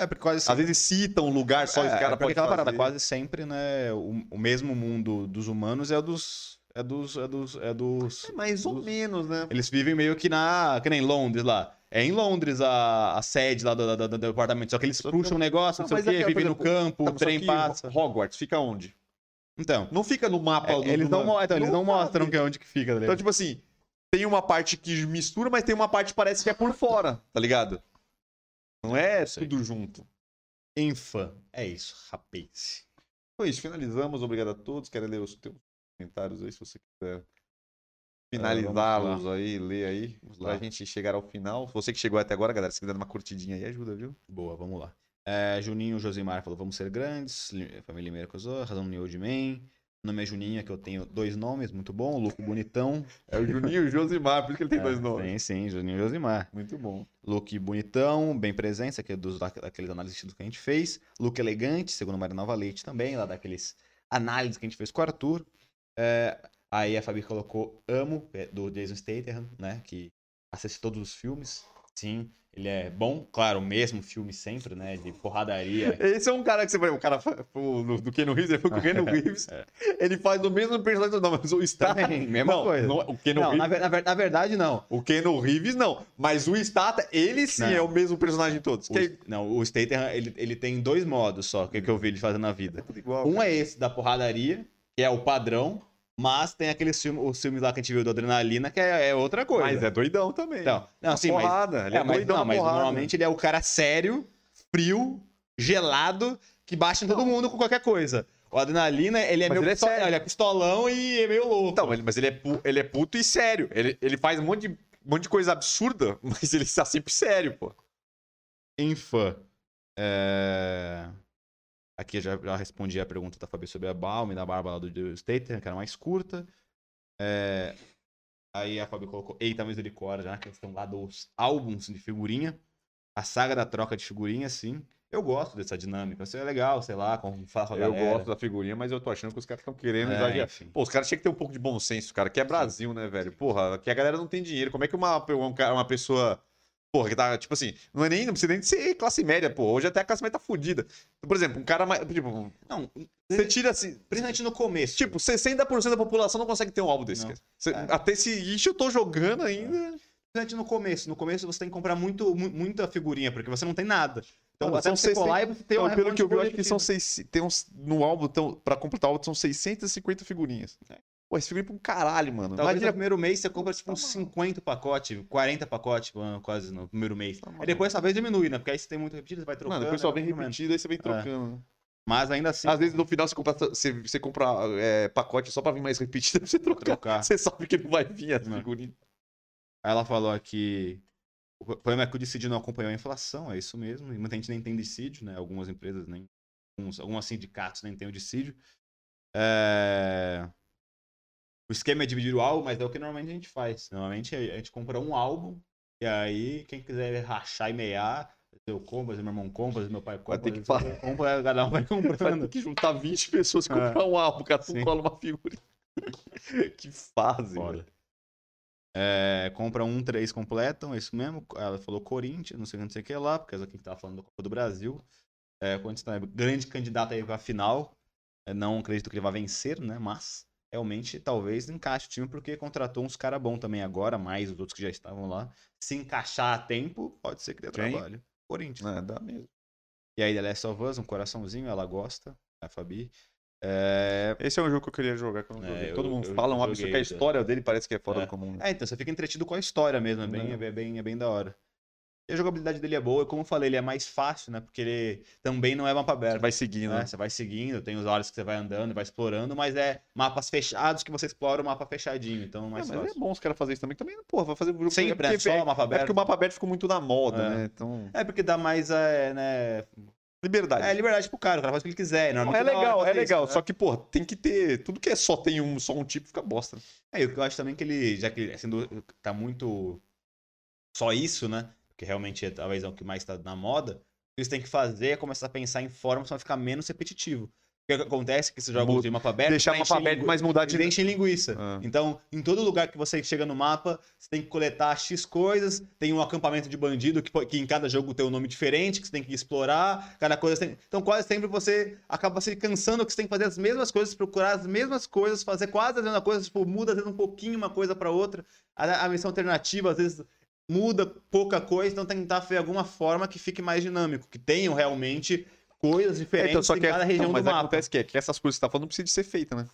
É, porque quase Às vezes citam um lugar só, é, os é caras porque podem aquela fazer. parada, quase sempre, né? O, o mesmo mundo dos humanos é o dos. É dos. É dos. É dos. É mais ou dos- menos, né? Eles vivem meio que na. Que nem Londres lá. É em Londres a, a sede lá do, do, do, departamento. Só que eles Só puxam o negócio, não, Não, sei o é quê, por vivem no exemplo, campo, Tá, o trem passa. Hogwarts fica onde? Então. Não fica no mapa é, do- eles do- não, então, eles não mostram que é onde que fica, tá Então, tipo assim, tem uma parte que mistura, mas tem uma parte que parece que é por fora, tá ligado? Não é tudo junto. Infã. É isso, rapaz. Foi isso, finalizamos. Obrigado a todos. Quero ler os teus comentários aí, se você quiser finalizá-los aí, ler aí, Vamos pra lá. gente chegar ao final. Você que chegou até agora, galera, se quiser dar uma curtidinha aí, ajuda, viu? Boa, vamos lá. É, Juninho Josimar falou, vamos ser grandes. Li- Família Limeira Cozô, Razão New de Man. Meu nome é Juninha, que eu tenho dois nomes, muito bom. Luco Bonitão. É o Juninho o Josimar, por isso que ele tem É, dois nomes. Sim, sim, Juninho Josimar. Muito bom. Look bonitão, bem presença, que é dos, da- daqueles análises que a gente fez. Look elegante, segundo Maria Nova Leite também, lá daqueles análises que a gente fez com o Arthur. É, aí a Fabi colocou Amo, é, do Jason Statham, né? Que assiste todos os filmes. Sim, ele é bom. Claro, o mesmo filme sempre, né? De porradaria. Esse é um cara que você vai. O cara do, do Keanu Reeves, ele foi com o Keanu Reeves. Ele faz o mesmo personagem, não, mas o Stata. Também, mesma não, coisa. não é- o Keanu Não, Reeves. na, na na verdade, não. O Keanu Reeves, não. Mas o Stata, ele sim Não. é o mesmo personagem de todos. O, Que é não, o Statham, ele, ele tem dois modos só, que, que eu vi ele fazendo na vida. igual. Um é esse da porradaria, que é o padrão, mas tem aqueles filmes, os filmes lá que a gente viu do Adrenalina, que é, é outra coisa. Mas é doidão também. Então, não, assim, mas, porrada, ele é, é, mas, doidão não, mas porrada. normalmente ele é o cara sério, frio, gelado, que bate em todo mundo com qualquer coisa. O Adrenalina, ele é Mas meio ele é pisto- sério. ele é pistolão e é meio louco. Então, mas ele é, pu- ele é puto e sério. Ele, ele faz um monte, de, um monte de coisa absurda, mas ele está sempre sério, pô. Infã. É... Aqui já, já respondi a pergunta da Fabi sobre a Balm e da barba lá do, do Stater, que era mais curta. É... Aí a Fabi colocou Eita Misericórdia, na questão lá dos álbuns de figurinha. A saga da troca de figurinha, sim. Eu gosto dessa dinâmica. Isso é legal, sei lá, com, falar com Eu galera. gosto da figurinha, mas eu tô achando que os caras estão querendo É, exagerar. enfim. Pô, os caras tinham que ter um pouco de bom senso, cara. Que é Brasil, né, velho? Porra, que a galera não tem dinheiro. Como é que uma, um uma pessoa. Porra, que tá, tipo assim, não é nem, não precisa nem ser classe média, pô. Hoje até a classe média tá fudida. Por exemplo, um cara mais. Tipo, Não, você tira assim. principalmente no começo. Tipo, 60% da população não consegue ter um álbum desse, É. Até esse ixi, eu tô jogando ainda. Principalmente no começo. No começo você tem que comprar muito, mu- muita figurinha, porque você não tem nada. Então, até são você 60 colar e você tem Então, uma pelo que eu vi, eu acho que são seis, tem uns, no álbum, então, pra completar o álbum, são 650 figurinhas. Pô, esse figurinha é pra um caralho, mano. Talvez Imagina, no primeiro mês você compra tipo Tá uns maluco. 50 pacotes, 40 pacotes ah, quase no primeiro mês. Tá Aí depois talvez diminui, né? Porque aí você tem muito repetido, você vai trocando. Mano, depois só vem repetido, aí você vem trocando. né? Mas ainda assim, Às vezes no final você compra, você, você compra é, pacote só pra vir mais repetido pra você trocar. trocar. Você sabe que não vai vir as figurinhas. Aí ela falou aqui. O problema é que o dissídio não acompanhou a inflação, é isso mesmo. E muita gente nem tem dissídio, né? Algumas empresas nem. Alguns, alguns sindicatos nem têm o dissídio. É, O esquema é dividir o álbum, mas é o que normalmente a gente faz. Normalmente a gente compra um álbum, e aí quem quiser rachar e meiar, eu compro, meu irmão compra, meu pai compra, ter que falar. compra, cada um vai Vai comprando. ter que juntar 20 pessoas e É. comprar um álbum, cada um cola uma figurinha. que fase, velho. É, compra um, três completam, é isso mesmo. Ela falou Corinthians, não sei, não sei o que lá, porque essa aqui que tava falando da Copa do Brasil. É, Corinthians é grande candidato aí pra final. É, não acredito que ele vá vencer, né? Mas realmente talvez encaixe o time, porque contratou uns caras bons também agora, mais os outros que já estavam lá. Se encaixar a tempo, pode ser que dê Quem? trabalho. Corinthians. É, dá mesmo. E aí, The Last of Us, um coraçãozinho, ela gosta, a Fabi. É, Esse é um jogo que eu queria jogar não É, eu- Todo mundo eu fala um absurdo, que a história dele parece que é fora É. do comum. É, então você fica entretido com a história mesmo, é bem, Né? é bem, é bem da hora. E a jogabilidade dele é boa, e como eu falei, ele é mais fácil, né? Porque ele também não é mapa Você aberto. vai seguindo. né? né? Você vai seguindo, tem os horas que você vai andando, vai explorando, mas é mapas fechados que você explora o mapa fechadinho, então É, mais mas é fácil. bom os caras fazerem isso também. Também, porra, vai fazer o jogo Sempre, é né? Só é, mapa é aberto. porque o mapa aberto ficou muito na moda, É. né? Então, É porque dá mais é, né, liberdade. é, liberdade pro cara, o cara faz o que ele quiser. Não, normalmente é hora legal, é fazer legal. isso, Só né? que, porra, tem que ter. Tudo que é só tem um, só um tipo fica bosta. É, e o que eu acho também que ele, já que ele sendo, tá muito só isso, né? Porque realmente é, talvez é o que mais tá na moda. O que eles têm que fazer é começar a pensar em formas pra ficar menos repetitivo. O que acontece é que esses jogos Muda- de mapa aberto. Deixar o mapa aberto, mas mudar de. Eles enchem linguiça. Ah. Então, em todo lugar que você chega no mapa, você tem que coletar X coisas. Tem um acampamento de bandido que, que em cada jogo tem um nome diferente, que você tem que explorar. Cada coisa tem... Então, quase sempre você acaba se cansando que você tem que fazer as mesmas coisas, procurar as mesmas coisas, fazer quase as mesmas coisas, tipo, muda às vezes um pouquinho uma coisa para outra. A, a missão alternativa, às vezes, muda pouca coisa, então tentar ver alguma forma que fique mais dinâmico, que tenham realmente coisas É, diferentes então, só em que é- cada não, região mas do mapa. acontece que, é que essas coisas que você tá falando não precisa de ser feita, né?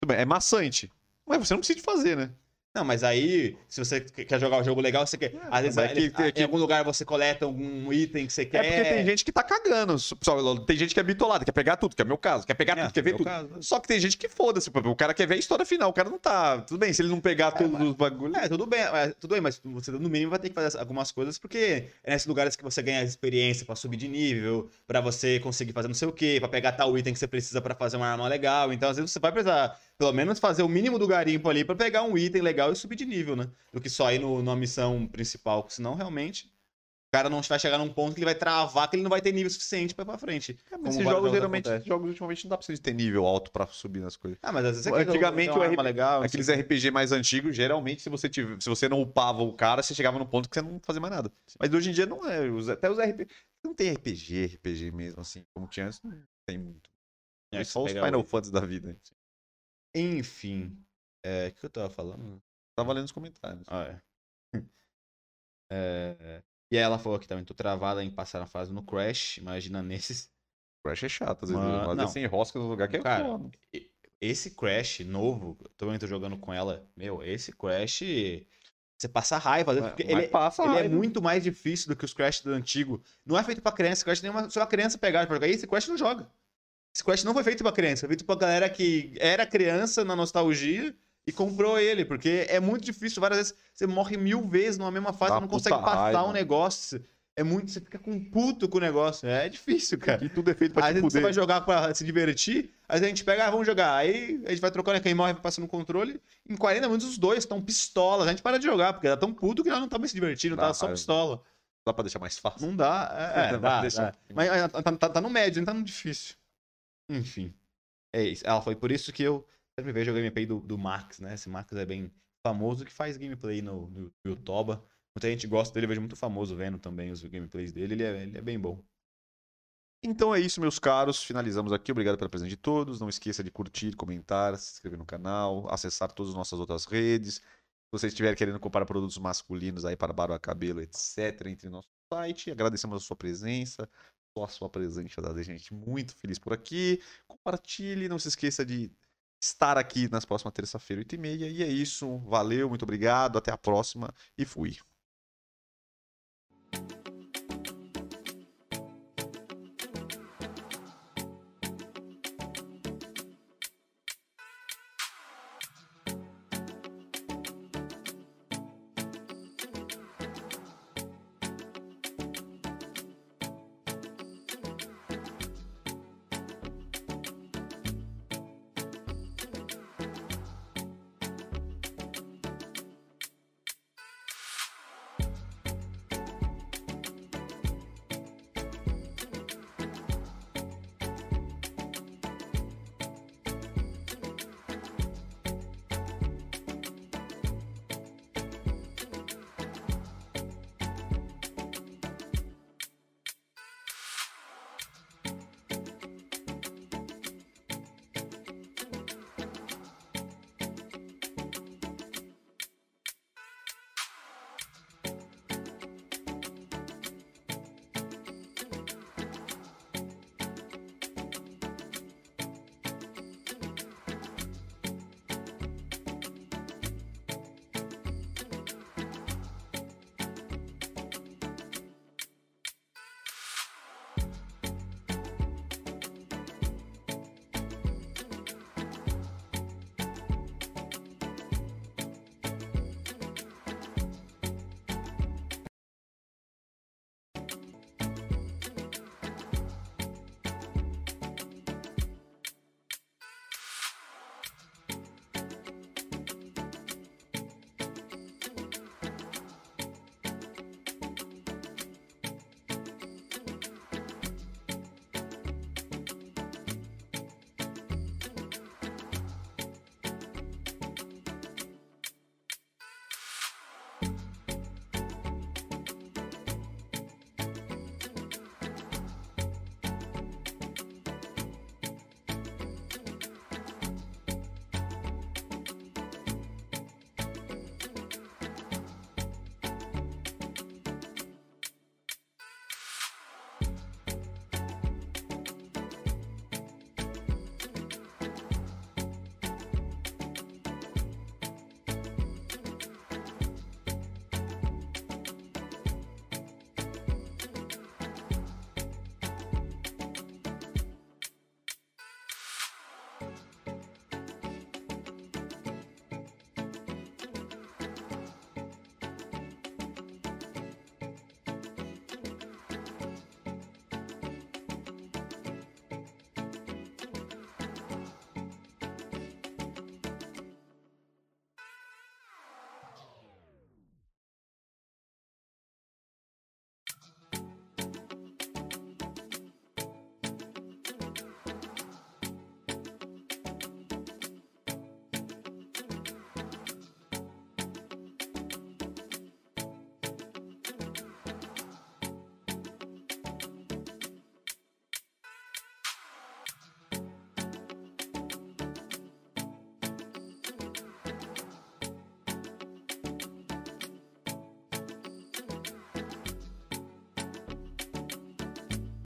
Tudo bem, é maçante. Mas você não precisa de fazer, né? Não, mas aí, se você quer jogar um jogo legal, você quer. às vezes, é que- ele- é que- em algum lugar você coleta algum item que você quer. É porque tem gente que tá cagando. Só, tem gente que é bitolada, quer pegar tudo, que é meu caso. Quer pegar É, tudo, quer ver tudo. caso. Só que tem gente que foda-se. O cara quer ver a história final. O cara não tá. Tudo bem, se ele não pegar todos mas- os bagulhos. É, tudo bem, é, tudo bem, mas você no mínimo vai ter que fazer algumas coisas, porque é nesses lugares que você ganha experiência pra subir de nível, pra você conseguir fazer não sei o quê, pra pegar tal item que você precisa pra fazer uma arma legal. Então, às vezes, você vai precisar, pelo menos, fazer o mínimo do garimpo ali pra pegar um item legal e subir de nível, né? Do que só ir no, numa missão principal, senão realmente. O cara não vai chegar num ponto que ele vai travar, que ele não vai ter nível suficiente pra ir pra frente. É, mas esses jogos, geralmente, acontecem. jogos ultimamente não dá pra você ter nível alto pra subir nas coisas. Ah, mas às vezes você Antigamente, o arma RP legal. Aqueles quê. RPG mais antigos, geralmente, se você, tiver, se você não upava o cara, você chegava num ponto que você não fazia mais nada. Mas hoje em dia não é. Até os RPG. Não tem RPG, RPG mesmo, assim, como tinha antes, não tem muito. É, É, só os Final Fantasy da vida. hein. Enfim. É, o que eu tava falando? Tava lendo os comentários. Ah, é. É, E ela falou aqui também, tô travada em passar a fase no Crash, imagina nesses. Crash é chato, às vezes. Mano, Às não. vezes sem rosca no lugar que é Cara, foda. Esse Crash novo, também tô jogando com ela, meu, esse Crash, você passa raiva, Mas ele, passa ele é raiva. muito mais difícil do que os Crash do antigo. Não é feito pra criança, Crash nem uma, só a criança pegar pra jogar. Esse Crash não joga. Esse Crash não foi feito pra criança, foi feito pra galera que era criança na nostalgia e comprou ele, porque é muito difícil. Várias vezes você morre mil vezes numa mesma fase, Dá não consegue passar raiva. um negócio. É muito, você fica com puto com o negócio. É difícil, cara. E tudo é feito pra Às te você vai jogar pra se divertir, vezes a gente pega, ah, vamos jogar. Aí a gente vai trocando, quem morre vai passando o controle. Em 40 minutos os dois estão pistola. A gente para de jogar, porque era tão puto que ela não tava se divertindo, Dá tava só pistola. Dá pra deixar mais fácil. Não dá, é, é, dá, deixar dá. um pouquinho. Mas é, tá, tá- tá no médio, não tá no difícil. Enfim. É isso. Ela foi por isso que eu sempre vejo o gameplay do, do Max, né? Esse Max é bem famoso que faz gameplay no, no YouTube. Muita gente gosta dele, eu vejo muito famoso vendo também os gameplays dele. Ele é, ele é bem bom. Então é isso, meus caros. Finalizamos aqui. Obrigado pela presença de todos. Não esqueça de curtir, comentar, se inscrever no canal, acessar todas as nossas outras redes. Se você estiver querendo comprar produtos masculinos aí para barba, cabelo, etc., entre no nosso site. Agradecemos a sua presença. Só a sua presença da gente muito feliz por aqui. Compartilhe, não se esqueça de estar aqui nas próximas terça-feira, 8h30. E é isso. Valeu, muito obrigado. Até a próxima e fui.